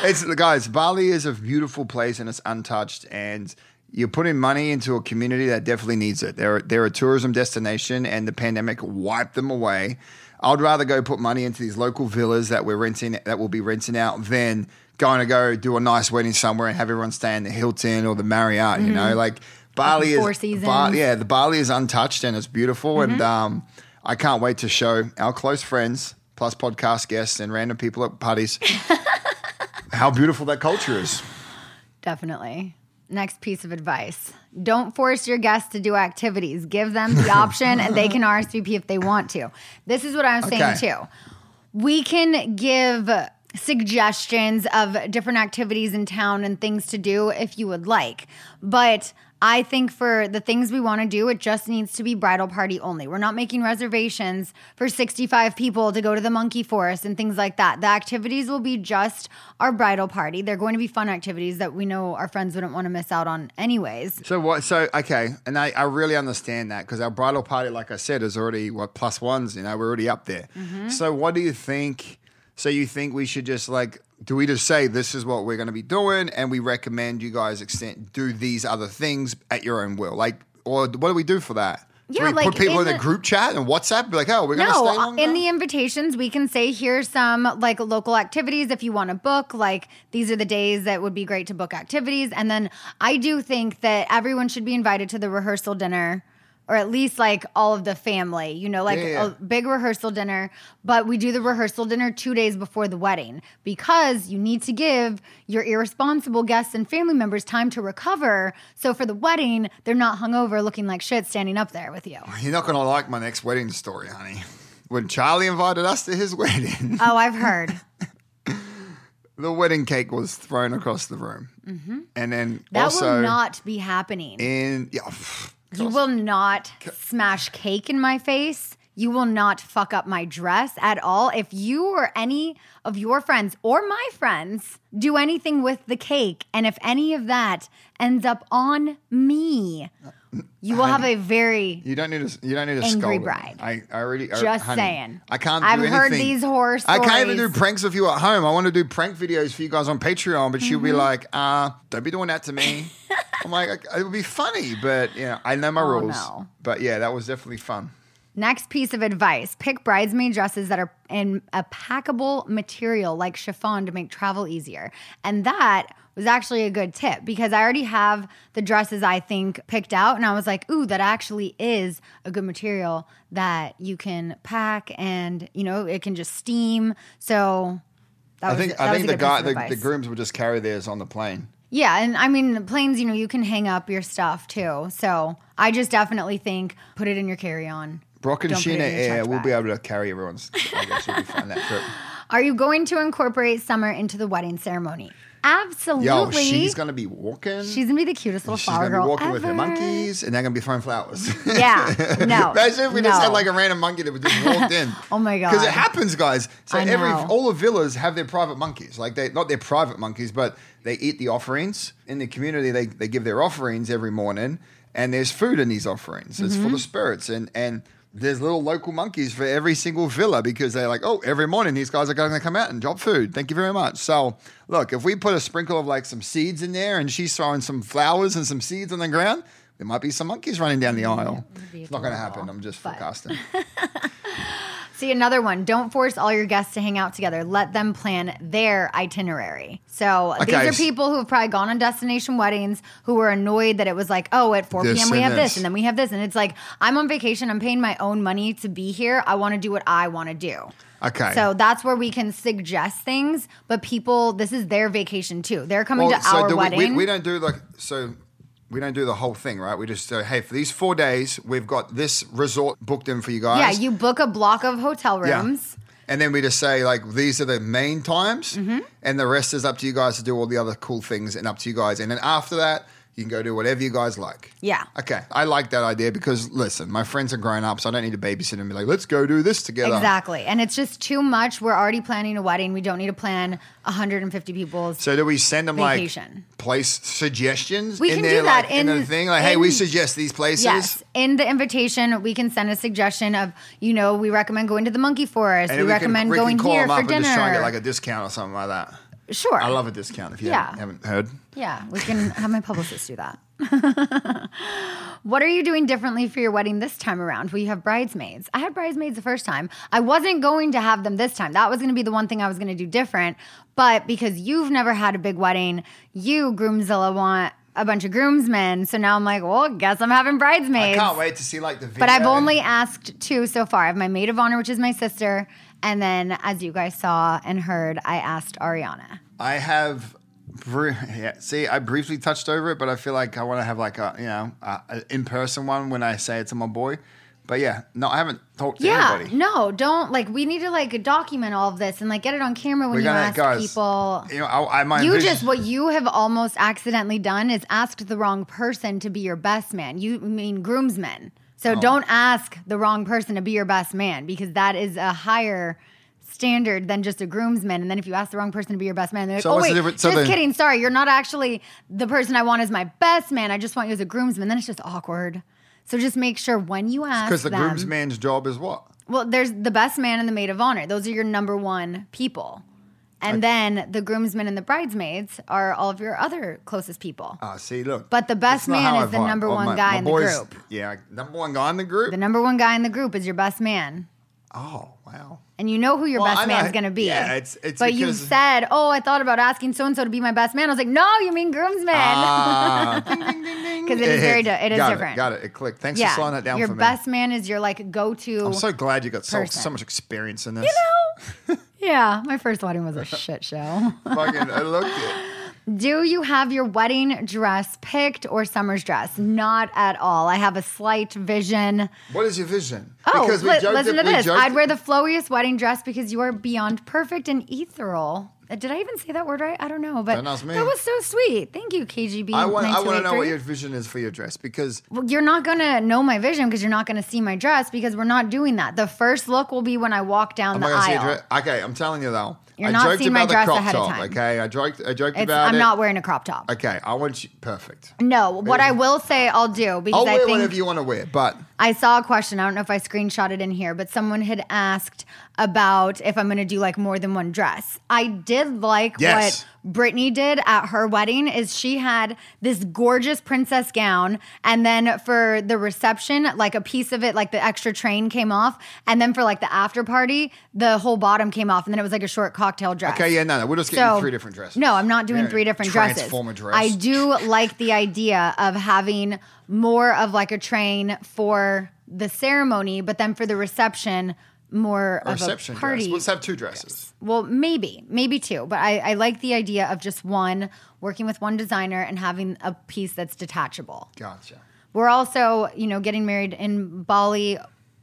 Speaker 3: It's the guys. Bali is a beautiful place and it's untouched. And you're putting money into a community that definitely needs it. They're they're a tourism destination, and the pandemic wiped them away. I'd rather go put money into these local villas that we're renting that we'll be renting out than going to go do a nice wedding somewhere and have everyone stay in the Hilton or the Marriott. You know, like Bali
Speaker 2: Four
Speaker 3: is yeah, the Bali is untouched and it's beautiful. And um, I can't wait to show our close friends plus podcast guests and random people at parties how beautiful that culture is.
Speaker 2: Definitely. Next piece of advice don't force your guests to do activities. Give them the option and they can RSVP if they want to. This is what I'm saying too. We can give suggestions of different activities in town and things to do if you would like. But I think for the things we want to do, it just needs to be bridal party only. We're not making reservations for 65 people to go to the monkey forest and things like that. The activities will be just our bridal party. They're going to be fun activities that we know our friends wouldn't want to miss out on, anyways.
Speaker 3: So what? So okay, and I, I really understand that because our bridal party, like I said, is already what plus ones. You know, we're already up there. Mm-hmm. So what do you think? So you think we should just like? Do we just say this is what we're going to be doing, and we recommend you guys extend do these other things at your own will? Like, or what do we do for that?
Speaker 2: Yeah,
Speaker 3: do we
Speaker 2: like
Speaker 3: put people in,
Speaker 2: in
Speaker 3: a
Speaker 2: the-
Speaker 3: group chat and WhatsApp? Be like, oh, we're going to
Speaker 2: No,
Speaker 3: stay
Speaker 2: uh,
Speaker 3: longer.
Speaker 2: in the invitations, we can say here's some like local activities if you want to book. Like these are the days that would be great to book activities. And then I do think that everyone should be invited to the rehearsal dinner. Or at least like all of the family, you know, like
Speaker 3: Yeah, yeah.
Speaker 2: a big rehearsal dinner. But we do the rehearsal dinner two days before the wedding because you need to give your irresponsible guests and family members time to recover. So for the wedding, they're not hungover looking like shit standing up there with you.
Speaker 3: You're not going to like my next wedding story, honey. When Charlie invited us to his wedding,
Speaker 2: Oh, I've heard.
Speaker 3: the wedding cake was thrown across the room, and then
Speaker 2: Mm-hmm. That
Speaker 3: also
Speaker 2: will not be happening.
Speaker 3: in yeah. pff,
Speaker 2: You will not smash cake in my face. You will not fuck up my dress at all. If you or any of your friends or my friends do anything with the cake, and if any of that ends up on me, you will have a very
Speaker 3: You don't need to. You don't need to
Speaker 2: Angry
Speaker 3: scold
Speaker 2: bride.
Speaker 3: I, I already. I-
Speaker 2: Just
Speaker 3: honey,
Speaker 2: saying.
Speaker 3: I can't.
Speaker 2: I've
Speaker 3: do
Speaker 2: heard
Speaker 3: anything.
Speaker 2: these horror
Speaker 3: I can't even do
Speaker 2: stories.
Speaker 3: pranks with you at home. I want to do prank videos for you guys on Patreon, but she'll be
Speaker 2: Mm-hmm.
Speaker 3: like, "Uh, don't be doing that to me." I'm like, it would be funny, but you know, I know my
Speaker 2: Oh,
Speaker 3: rules.
Speaker 2: no.
Speaker 3: But yeah, that was definitely fun.
Speaker 2: Next piece of advice pick bridesmaid dresses that are in a packable material like chiffon to make travel easier. And that was actually a good tip because I already have the dresses I think picked out. And I was like, ooh, that actually is a good material that you can pack and, you know, it can just steam. So that
Speaker 3: I think I think the guy, the, the grooms would just carry theirs on the plane.
Speaker 2: Yeah, and I mean planes, you know, you can hang up your stuff too. So I just definitely think put it in your carry on.
Speaker 3: Brock and
Speaker 2: Don't
Speaker 3: Scheana
Speaker 2: in your
Speaker 3: Air will be able to carry everyone's. I guess you'll be fine that trip.
Speaker 2: Are you going to incorporate summer into the wedding ceremony? Absolutely.
Speaker 3: Yo, she's gonna be walking.
Speaker 2: She's gonna be the cutest little
Speaker 3: She's
Speaker 2: flower
Speaker 3: gonna be walking with her monkeys, and they're gonna be throwing flowers.
Speaker 2: Yeah, no,
Speaker 3: Imagine if we just had like a random monkey that would just walked in.
Speaker 2: Oh my god.
Speaker 3: Because it happens, guys. So every all the villas have their private monkeys. Like they not their private monkeys, but they eat the offerings in the community. They they give their offerings every morning, and there's food in these offerings. It's
Speaker 2: Mm-hmm.
Speaker 3: full of spirits, and and there's little local monkeys for every single villa because they're like, oh, every morning these guys are going to come out and drop food. Thank you very much. So look, if we put a sprinkle of like some seeds in there, and she's throwing some flowers and some seeds on the ground. There might be some monkeys running down the aisle. It's not going to happen. I'm just forecasting.
Speaker 2: See another one. Don't force all your guests to hang out together. Let them plan their itinerary. So these are people who have probably gone on destination weddings who were annoyed that it was like, oh, at 4
Speaker 3: This
Speaker 2: p.m. we have this,
Speaker 3: this.
Speaker 2: and then we have this, and it's like I'm on vacation. I'm paying my own money to be here. I want to do what I want to do.
Speaker 3: Okay.
Speaker 2: So that's where we can suggest things, but people, this is their vacation too. They're coming
Speaker 3: Well,
Speaker 2: to our
Speaker 3: do we-
Speaker 2: wedding.
Speaker 3: We, we don't do like so. We don't do the whole thing, right? We just say, hey, for these four days, we've got this resort booked in for you guys.
Speaker 2: yeah, you book a block of hotel
Speaker 3: Yeah.
Speaker 2: rooms.
Speaker 3: And then we just say like these are the main times,
Speaker 2: Mm-hmm.
Speaker 3: and the rest is up to you guys to do all the other cool things, and up to you guys. And then after that, you can go do whatever you guys like.
Speaker 2: Yeah.
Speaker 3: Okay, I like that idea because listen, my friends are grown up, so I don't need to babysit and be like, let's go do this together.
Speaker 2: Exactly. And it's just too much. We're already planning a wedding. We don't need to plan 150 people's.
Speaker 3: So do we send them
Speaker 2: Vacation.
Speaker 3: like place suggestions?
Speaker 2: We
Speaker 3: in
Speaker 2: can
Speaker 3: there,
Speaker 2: do that
Speaker 3: like, in, the thing. Like, hey, we suggest these places.
Speaker 2: Yes. In the invitation, we can send a suggestion of, you know, we recommend going to the monkey forest.
Speaker 3: And
Speaker 2: we, recommend
Speaker 3: can, we
Speaker 2: going
Speaker 3: can call
Speaker 2: here
Speaker 3: them up
Speaker 2: for dinner.
Speaker 3: and just try and get like a discount or something like that.
Speaker 2: Sure.
Speaker 3: I love a discount if you
Speaker 2: Yeah.
Speaker 3: haven't, haven't heard.
Speaker 2: Yeah, we can have my publicist do that. what are you doing differently for your wedding this time around? Will you have bridesmaids? I had bridesmaids the first time. I wasn't going to have them this time. That was going to be the one thing I was going to do different. But because you've never had a big wedding, you, Groomzilla, want a bunch of groomsmen. So now I'm like, well, guess I'm having bridesmaids.
Speaker 3: I can't wait to see like the video.
Speaker 2: But I've only asked two so far. I have my maid of honor, which is my sister. And then, as you guys saw and heard, I asked Ariana.
Speaker 3: I have. br- Yeah, see, I briefly touched over it, but I feel like I want to have like a you know a, a in person one when I say it to my boy. But yeah, no, I haven't talked to
Speaker 2: Yeah,
Speaker 3: anybody.
Speaker 2: no, don't like. We need to like document all of this and like get it on camera when
Speaker 3: We're
Speaker 2: you
Speaker 3: gonna
Speaker 2: ask
Speaker 3: guys.
Speaker 2: people.
Speaker 3: You know, I, I my
Speaker 2: You
Speaker 3: envision-
Speaker 2: just what you have almost accidentally done is asked the wrong person to be your best man. You mean groomsmen. So
Speaker 3: Oh.
Speaker 2: don't ask the wrong person to be your best man because that is a higher standard than just a groomsman. And then if you ask the wrong person to be your best man, they're like,
Speaker 3: So
Speaker 2: "Oh wait,
Speaker 3: so
Speaker 2: just kidding. Sorry, you're not actually the person I want as my best man. I just want you as a groomsman." Then it's just awkward. So just make sure when you ask
Speaker 3: because the
Speaker 2: them,
Speaker 3: groomsman's job is what?
Speaker 2: well, there's the best man and the maid of honor. Those are your number one people. And then the groomsmen and the bridesmaids are all of your other closest people.
Speaker 3: Ah, see, look.
Speaker 2: But the best
Speaker 3: that's not
Speaker 2: man
Speaker 3: how
Speaker 2: is
Speaker 3: I
Speaker 2: the
Speaker 3: vibe.
Speaker 2: number one
Speaker 3: my-
Speaker 2: guy
Speaker 3: my
Speaker 2: in the group.
Speaker 3: Yeah, number one guy in the group.
Speaker 2: The number one guy in the group is your best man.
Speaker 3: oh wow.
Speaker 2: And you know who your
Speaker 3: Well,
Speaker 2: best
Speaker 3: I know-
Speaker 2: man's going to be.
Speaker 3: yeah, it's- it's
Speaker 2: but you
Speaker 3: because-
Speaker 2: said, oh, I thought about asking so and so to be my best man. I was like, no, you mean groomsman.
Speaker 3: Ah, ding, ding, ding, ding.
Speaker 2: Because it is very, di- it is
Speaker 3: got
Speaker 2: different.
Speaker 3: Got it. It clicked. Thanks for slowing that down
Speaker 2: your
Speaker 3: for me.
Speaker 2: best man is your like go to.
Speaker 3: I'm so glad you got so,
Speaker 2: person.
Speaker 3: so much experience in this.
Speaker 2: Yeah, my first wedding was a shit show.
Speaker 3: Fucking, I looked it.
Speaker 2: Do you have your wedding dress picked or summer's dress? Not at all. I have a slight vision.
Speaker 3: What is your vision?
Speaker 2: Oh,
Speaker 3: Because we
Speaker 2: li- listen
Speaker 3: it-
Speaker 2: to
Speaker 3: we
Speaker 2: this. I'd wear the flowiest wedding dress because you are beyond perfect and ethereal. Did I even say that word right? I don't know, but
Speaker 3: Don't ask me.
Speaker 2: that was so sweet. Thank you, KGB.
Speaker 3: I want. I want to know what your vision is for your dress because
Speaker 2: Well, you're not gonna know my vision because you're not gonna see my dress because we're not doing that. The first look will be when I walk down
Speaker 3: I'm
Speaker 2: the
Speaker 3: not see a
Speaker 2: aisle.
Speaker 3: Okay, I'm telling you though.
Speaker 2: You're
Speaker 3: I
Speaker 2: not
Speaker 3: joked
Speaker 2: seeing my dress ahead of time.
Speaker 3: Okay, I joked. I joked
Speaker 2: It's,
Speaker 3: about
Speaker 2: I'm
Speaker 3: it.
Speaker 2: not wearing a crop top.
Speaker 3: Okay, I want you perfect.
Speaker 2: No, what I will say I'll do because
Speaker 3: I'll
Speaker 2: I
Speaker 3: wear
Speaker 2: think
Speaker 3: whatever you want to wear, but
Speaker 2: I saw a question. I don't know if I screenshot it in here, but someone had asked about if I'm going to do like more than one dress. I did like
Speaker 3: Yes.
Speaker 2: what Brittany did at her wedding is she had this gorgeous princess gown and then for the reception like a piece of it like the extra train came off and then for like the after party the whole bottom came off and then it was like a short cocktail dress.
Speaker 3: okay, yeah, no, no, we're just get you three different dresses.
Speaker 2: No, I'm not doing
Speaker 3: Yeah,
Speaker 2: three different dresses.
Speaker 3: Dress.
Speaker 2: I do like the idea of having more of like a train for the ceremony, but then for the reception, more
Speaker 3: a
Speaker 2: of
Speaker 3: reception
Speaker 2: a party.
Speaker 3: dress. Let's have two dresses.
Speaker 2: well, maybe, maybe two, but I, I like the idea of just one, working with one designer and having a piece that's detachable.
Speaker 3: Gotcha.
Speaker 2: We're also, you know, getting married in Bali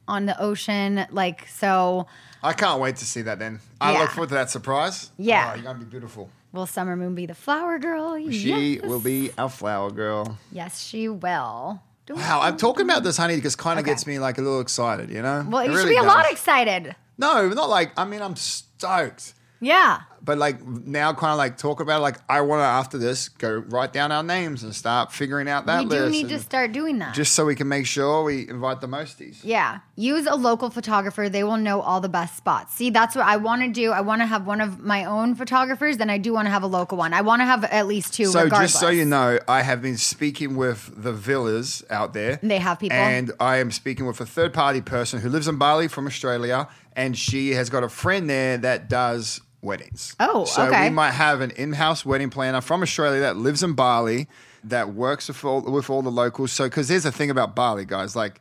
Speaker 2: on the ocean. Like, so
Speaker 3: I can't wait to see that then. I
Speaker 2: Yeah.
Speaker 3: look forward to that surprise.
Speaker 2: Yeah.
Speaker 3: Oh, you're going to be beautiful.
Speaker 2: will Summer Moon be the flower girl?
Speaker 3: She
Speaker 2: yes.
Speaker 3: will be our flower girl.
Speaker 2: Yes, she will. Don't-
Speaker 3: Wow, I'm talking about this, honey, because kind of
Speaker 2: Okay.
Speaker 3: gets me like a little excited, you know?
Speaker 2: Well,
Speaker 3: It
Speaker 2: you should
Speaker 3: really
Speaker 2: be a lot excited.
Speaker 3: No, not like, I mean, I'm stoked.
Speaker 2: Yeah.
Speaker 3: But like now, kind of like talk about like I want to after this go write down our names and start figuring out that
Speaker 2: we do
Speaker 3: list.
Speaker 2: need to
Speaker 3: and
Speaker 2: start doing that.
Speaker 3: just so we can make sure we invite the mosties.
Speaker 2: Yeah. Use a local photographer. They will know all the best spots. See, that's what I want to do. I want to have one of my own photographers, then I do want to have a local one. I want to have at least two.
Speaker 3: So
Speaker 2: regardless.
Speaker 3: just so you know, I have been speaking with the villas out there.
Speaker 2: They have people?
Speaker 3: and I am speaking with a third party person who lives in Bali from Australia, and she has got a friend there that does weddings.
Speaker 2: Oh,
Speaker 3: so
Speaker 2: okay.
Speaker 3: we might have an in-house wedding planner from Australia that lives in Bali that works with all, with all the locals. So because there's a thing about Bali, guys, like.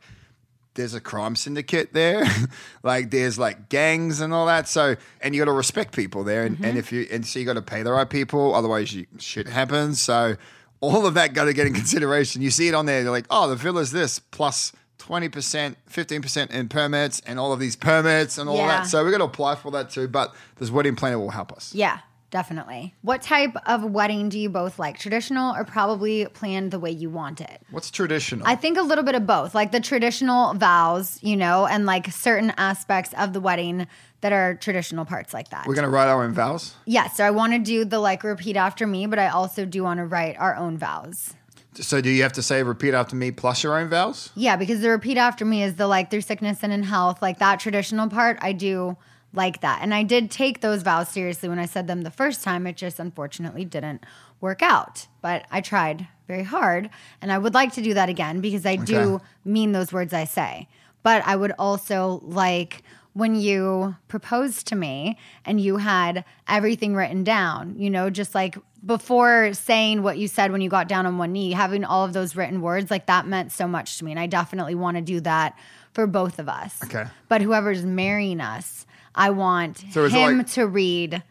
Speaker 3: There's a crime syndicate there, like there's like gangs and all that. So, and you got to respect people there, and,
Speaker 2: Mm-hmm.
Speaker 3: and if you and so you got to pay the right people, otherwise you, shit happens. So, all of that got to get in consideration. You see it on there, you're like, oh, the villa's this plus twenty percent, fifteen percent in permits, and all of these permits and all
Speaker 2: Yeah.
Speaker 3: that. So we got to apply for that too. But this wedding planner will help us.
Speaker 2: Yeah, definitely. What type of wedding do you both like? Traditional or probably planned the way you want it?
Speaker 3: What's traditional?
Speaker 2: I think a little bit of both, like the traditional vows, you know, and like certain aspects of the wedding that are traditional parts like that.
Speaker 3: We're gonna write our own vows.
Speaker 2: Yes, so I want to do the like repeat after me, but I also do want to write our own vows.
Speaker 3: So do you have to say repeat after me plus your own vows?
Speaker 2: Yeah, because the repeat after me is the like through sickness and in health, like that traditional part. I do like that. And I did take those vows seriously when I said them the first time. It just unfortunately didn't work out. But I tried very hard. And I would like to do that again because I do mean those words I say. But I would also like when you proposed to me and you had everything written down, you know, just like before saying what you said when you got down on one knee, having all of those written words, like that meant so much to me. And I definitely want to do that for both of us.
Speaker 3: Okay.
Speaker 2: But whoever's marrying us, I want
Speaker 3: So
Speaker 2: him
Speaker 3: like-
Speaker 2: to read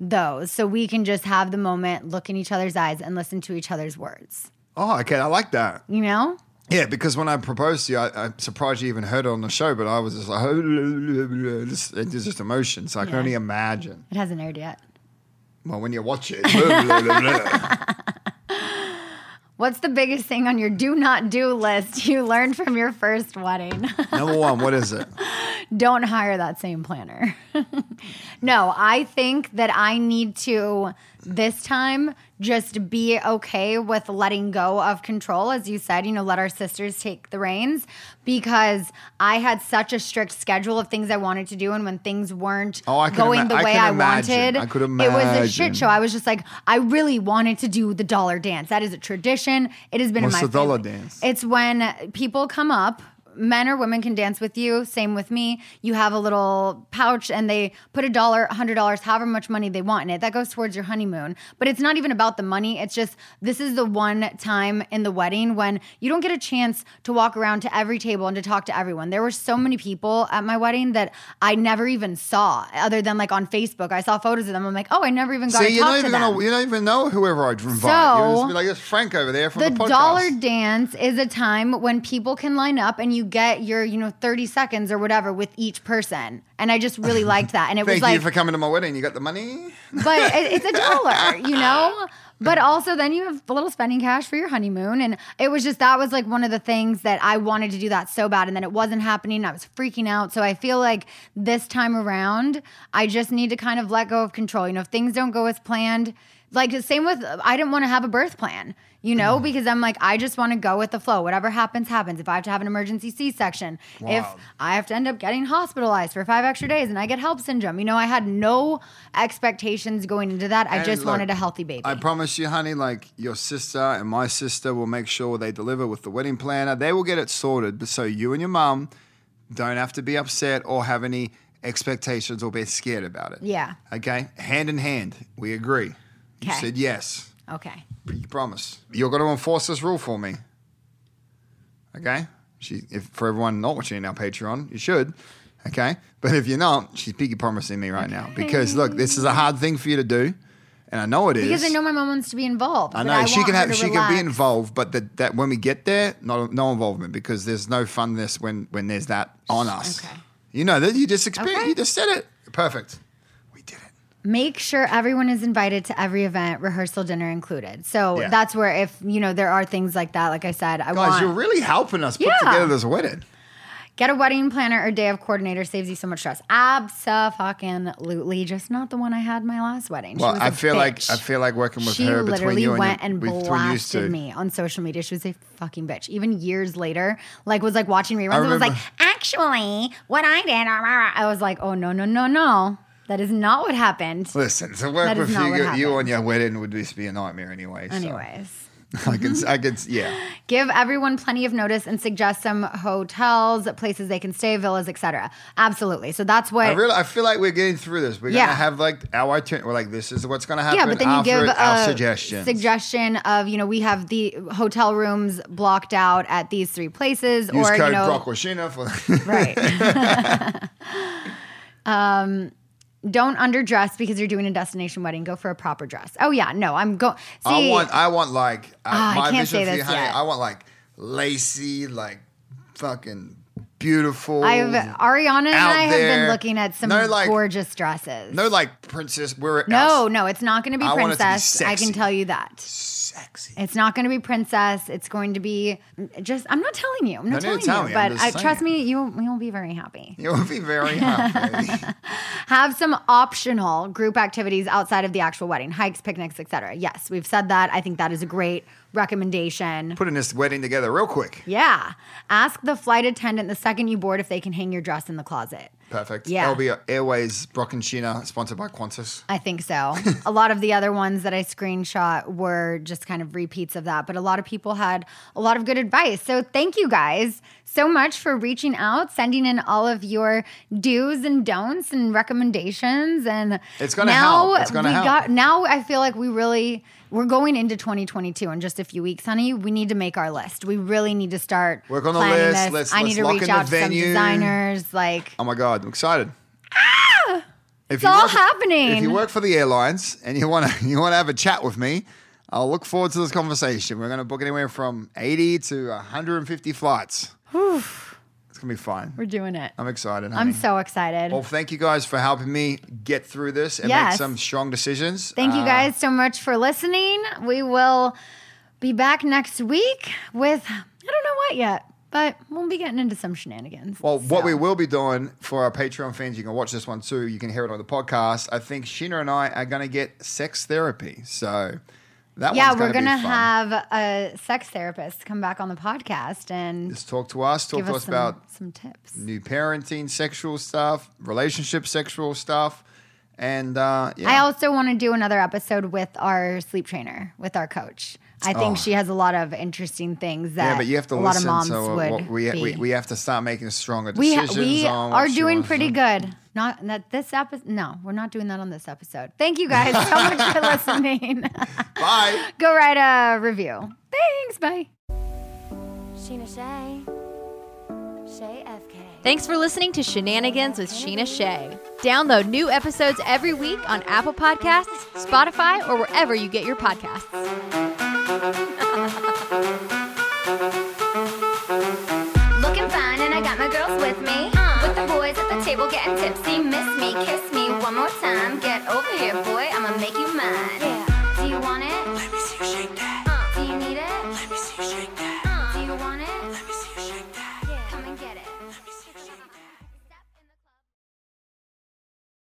Speaker 2: those so we can just have the moment, look in each other's eyes, and listen to each other's words.
Speaker 3: Oh, okay, I like that.
Speaker 2: You know?
Speaker 3: Yeah, because when I proposed to you, I, I'm surprised you even heard it on the show, but I was just like, just, it's just emotion. So I can only imagine.
Speaker 2: It hasn't aired yet.
Speaker 3: Well, when you watch it,
Speaker 2: What's the biggest thing on your do not do list you learned from your first wedding?
Speaker 3: number one, what is it?
Speaker 2: Don't hire that same planner. no, I think that I need to this time just be okay with letting go of control. As you said, you know, let our sisters take the reins because I had such a strict schedule of things I wanted to do. And when things weren't
Speaker 3: Oh, I
Speaker 2: going
Speaker 3: ima-
Speaker 2: the
Speaker 3: I
Speaker 2: way I
Speaker 3: imagine.
Speaker 2: wanted,
Speaker 3: I could imagine.
Speaker 2: it was a shit show. I was just like, I really wanted to do the dollar dance. That is a tradition. It has been
Speaker 3: What's
Speaker 2: in my
Speaker 3: the dollar dance?
Speaker 2: It's when people come up. Men or women can dance with you. Same with me. You have a little pouch and they put a dollar, a hundred dollars, however much money they want in it. That goes towards your honeymoon. But it's not even about the money. It's just this is the one time in the wedding when you don't get a chance to walk around to every table and to talk to everyone. There were so many people at my wedding that I never even saw, other than like on Facebook. I saw photos of them. I'm like, oh, I never even got
Speaker 3: See,
Speaker 2: to
Speaker 3: you
Speaker 2: talk
Speaker 3: don't
Speaker 2: to
Speaker 3: even
Speaker 2: them.
Speaker 3: know you don't even know whoever I'd invite.
Speaker 2: So,
Speaker 3: you just be like, it's Frank over there from
Speaker 2: the
Speaker 3: the, podcast.
Speaker 2: dollar dance is a time when people can line up and you get your you know 30 seconds or whatever with each person. And i just really liked that. And it was
Speaker 3: Thank
Speaker 2: like
Speaker 3: you for coming to my wedding. You got the money.
Speaker 2: but it, it's a dollar you know? But also then you have a little spending cash for your honeymoon. And it was just that was like one of the things that i wanted to do that so bad. And then it wasn't happening. I was freaking out. So i feel like this time around i just need to kind of let go of control. You know if things don't go as planned like the same with i didn't want to have a birth plan you know
Speaker 3: Mm.
Speaker 2: because i'm like i just want to go with the flow whatever happens happens if i have to have an emergency c-section if i have to end up getting hospitalized for five extra days and i get HELLP syndrome you know i had no expectations going into that i
Speaker 3: And
Speaker 2: just
Speaker 3: look,
Speaker 2: wanted a healthy baby
Speaker 3: I promise you, honey, like your sister and my sister will make sure they deliver with the wedding planner. They will get it sorted but so you and your mom don't have to be upset or have any expectations or be scared about it.
Speaker 2: Yeah.
Speaker 3: Okay? Hand in hand. We agree. You
Speaker 2: Okay.
Speaker 3: said yes.
Speaker 2: okay
Speaker 3: You promise. You're going to enforce this rule for me. Okay? She, if for everyone not watching in our Patreon, you should. Okay? But if you're not, she's piggy promising me right now. Because look, this is a hard thing for you to do. and I know it is
Speaker 2: because I know my mom wants to be involved.
Speaker 3: I
Speaker 2: but
Speaker 3: know she
Speaker 2: want
Speaker 3: can
Speaker 2: her
Speaker 3: have
Speaker 2: to
Speaker 3: she can be
Speaker 2: relax.
Speaker 3: involved, but that that when we get there, no no involvement because there's no funness when when there's that on us.
Speaker 2: Okay.
Speaker 3: You know that you just experienced.
Speaker 2: Okay.
Speaker 3: You just said it perfect. We did it.
Speaker 2: Make sure everyone is invited to every event, rehearsal dinner included. So
Speaker 3: Yeah.
Speaker 2: that's where if you know there are things like that, like I said, I
Speaker 3: Guys,
Speaker 2: want
Speaker 3: you're really helping us put
Speaker 2: Yeah.
Speaker 3: together this wedding.
Speaker 2: get a wedding planner or day of coordinator saves you so much stress. Absolutely, just not the one I had my last wedding. She
Speaker 3: Well, I feel like. I feel like working with
Speaker 2: she
Speaker 3: her between
Speaker 2: literally
Speaker 3: you
Speaker 2: went
Speaker 3: and,
Speaker 2: and
Speaker 3: you, between you
Speaker 2: blasted me on social media. She was a fucking bitch. Even years later, like was like watching reruns and was like, actually, what I did, rah, rah, rah." I was like, oh no, no, no, no, that is not what happened.
Speaker 3: Listen, to work
Speaker 2: That is
Speaker 3: with
Speaker 2: not
Speaker 3: you,
Speaker 2: what
Speaker 3: you
Speaker 2: happened.
Speaker 3: on your wedding would just be a nightmare anyway. so.
Speaker 2: Anyways.
Speaker 3: I can, I can, yeah.
Speaker 2: Give everyone plenty of notice and suggest some hotels, places they can stay, villas, etc. Absolutely. So that's what.
Speaker 3: I really, I feel like we're getting through this. We're
Speaker 2: Yeah.
Speaker 3: gonna have like our turn. We're like, this is what's gonna happen.
Speaker 2: yeah, but then you
Speaker 3: after
Speaker 2: give
Speaker 3: our
Speaker 2: a
Speaker 3: suggestions.
Speaker 2: suggestion of you know we have the hotel rooms blocked out at these three places,
Speaker 3: Use
Speaker 2: or
Speaker 3: code
Speaker 2: you know
Speaker 3: Brock Washina for.
Speaker 2: right. um, don't underdress because you're doing a destination wedding. Go for a proper dress. Oh yeah, no, I'm go. See,
Speaker 3: I want, I want like uh,
Speaker 2: Ah, I
Speaker 3: my
Speaker 2: can't
Speaker 3: vision
Speaker 2: say
Speaker 3: for you, honey.
Speaker 2: yet.
Speaker 3: I want like lacy, like fucking beautiful.
Speaker 2: I've Ariana and I have been looking at some
Speaker 3: No, like-
Speaker 2: gorgeous dresses.
Speaker 3: no like princess. We're
Speaker 2: no, no, it's not going to be
Speaker 3: I want to be
Speaker 2: princess. I can tell you that.
Speaker 3: sexy.
Speaker 2: It's not going to be princess. It's going to be just. I'm not telling you. I'm not
Speaker 3: No,
Speaker 2: telling
Speaker 3: tell
Speaker 2: you.
Speaker 3: me.
Speaker 2: But I,
Speaker 3: uh,
Speaker 2: trust me, you you'll be very happy.
Speaker 3: You'll be very happy.
Speaker 2: Have some optional group activities outside of the actual wedding, hikes, picnics, etc. Yes, we've said that. I think that is a great recommendation.
Speaker 3: Putting this wedding together real quick.
Speaker 2: Yeah. Ask the flight attendant the second you board if they can hang your dress in the closet.
Speaker 3: Perfect.
Speaker 2: Yeah.
Speaker 3: That'll be Airways Brock and Scheana, sponsored by Qantas.
Speaker 2: I think so. a lot of the other ones that I screenshot were just kind of repeats of that, but a lot of people had a lot of good advice. So thank you guys so much for reaching out, sending in all of your do's and don'ts and recommendations. And
Speaker 3: It's gonna
Speaker 2: now
Speaker 3: help. It's gonna
Speaker 2: we
Speaker 3: help.
Speaker 2: got now I feel like we really we're going into 2022 in just a few weeks, honey. We need to make our list. We really need to start
Speaker 3: Work on the list.
Speaker 2: This.
Speaker 3: Let's-
Speaker 2: I
Speaker 3: let's
Speaker 2: need to
Speaker 3: lock
Speaker 2: reach out to some designers. Like
Speaker 3: Oh my God, I'm excited. Ah! If
Speaker 2: it's all happening.
Speaker 3: If you work for the airlines and you want to you want to have a chat with me, I'll look forward to this conversation. We're going to book anywhere from 80 to 150 flights. It's to be fun.
Speaker 2: we're doing it.
Speaker 3: I'm excited.
Speaker 2: I'm so excited.
Speaker 3: Well, thank you guys for helping me get through this and make some strong decisions.
Speaker 2: Thank you
Speaker 3: Uh,
Speaker 2: guys so much for listening. We will be back next week with I don't know what yet, but we'll be getting into some shenanigans.
Speaker 3: Well, what we will be doing for our Patreon fans, you can watch this one too. You can hear it on the podcast. I think Scheana and I are going to get sex therapy. So that
Speaker 2: yeah, we're
Speaker 3: gonna
Speaker 2: gonna
Speaker 3: be fun.
Speaker 2: have a sex therapist come back on the podcast and
Speaker 3: Just talk to us. Talk to
Speaker 2: us
Speaker 3: us
Speaker 2: some,
Speaker 3: about
Speaker 2: some tips.
Speaker 3: new parenting, sexual stuff, relationship, sexual stuff, and uh, yeah.
Speaker 2: I also want to do another episode with our sleep trainer, with our coach. I think
Speaker 3: Oh.
Speaker 2: she has a lot of interesting things that
Speaker 3: yeah, but you have to
Speaker 2: a lot
Speaker 3: listen.
Speaker 2: of moms
Speaker 3: so uh,
Speaker 2: would
Speaker 3: we,
Speaker 2: be.
Speaker 3: we we have to start making stronger
Speaker 2: we
Speaker 3: decisions.
Speaker 2: we
Speaker 3: on what
Speaker 2: are doing pretty
Speaker 3: to-
Speaker 2: good. Not that this episode. No, we're not doing that on this episode. Thank you guys so much for listening.
Speaker 3: Bye.
Speaker 2: Go write a review. Thanks. Bye.
Speaker 4: Scheana Shay. Shay FK.
Speaker 1: Thanks for listening to Scheananigans with Scheana Shay. Download new episodes every week on Apple Podcasts, Spotify, or wherever you get your podcasts.
Speaker 4: Looking fine, and I got my girls with me. Uh-huh. With the boys at the table getting tipsy. Miss me, kiss me one more time. Get over here, boy, I'ma make you mine.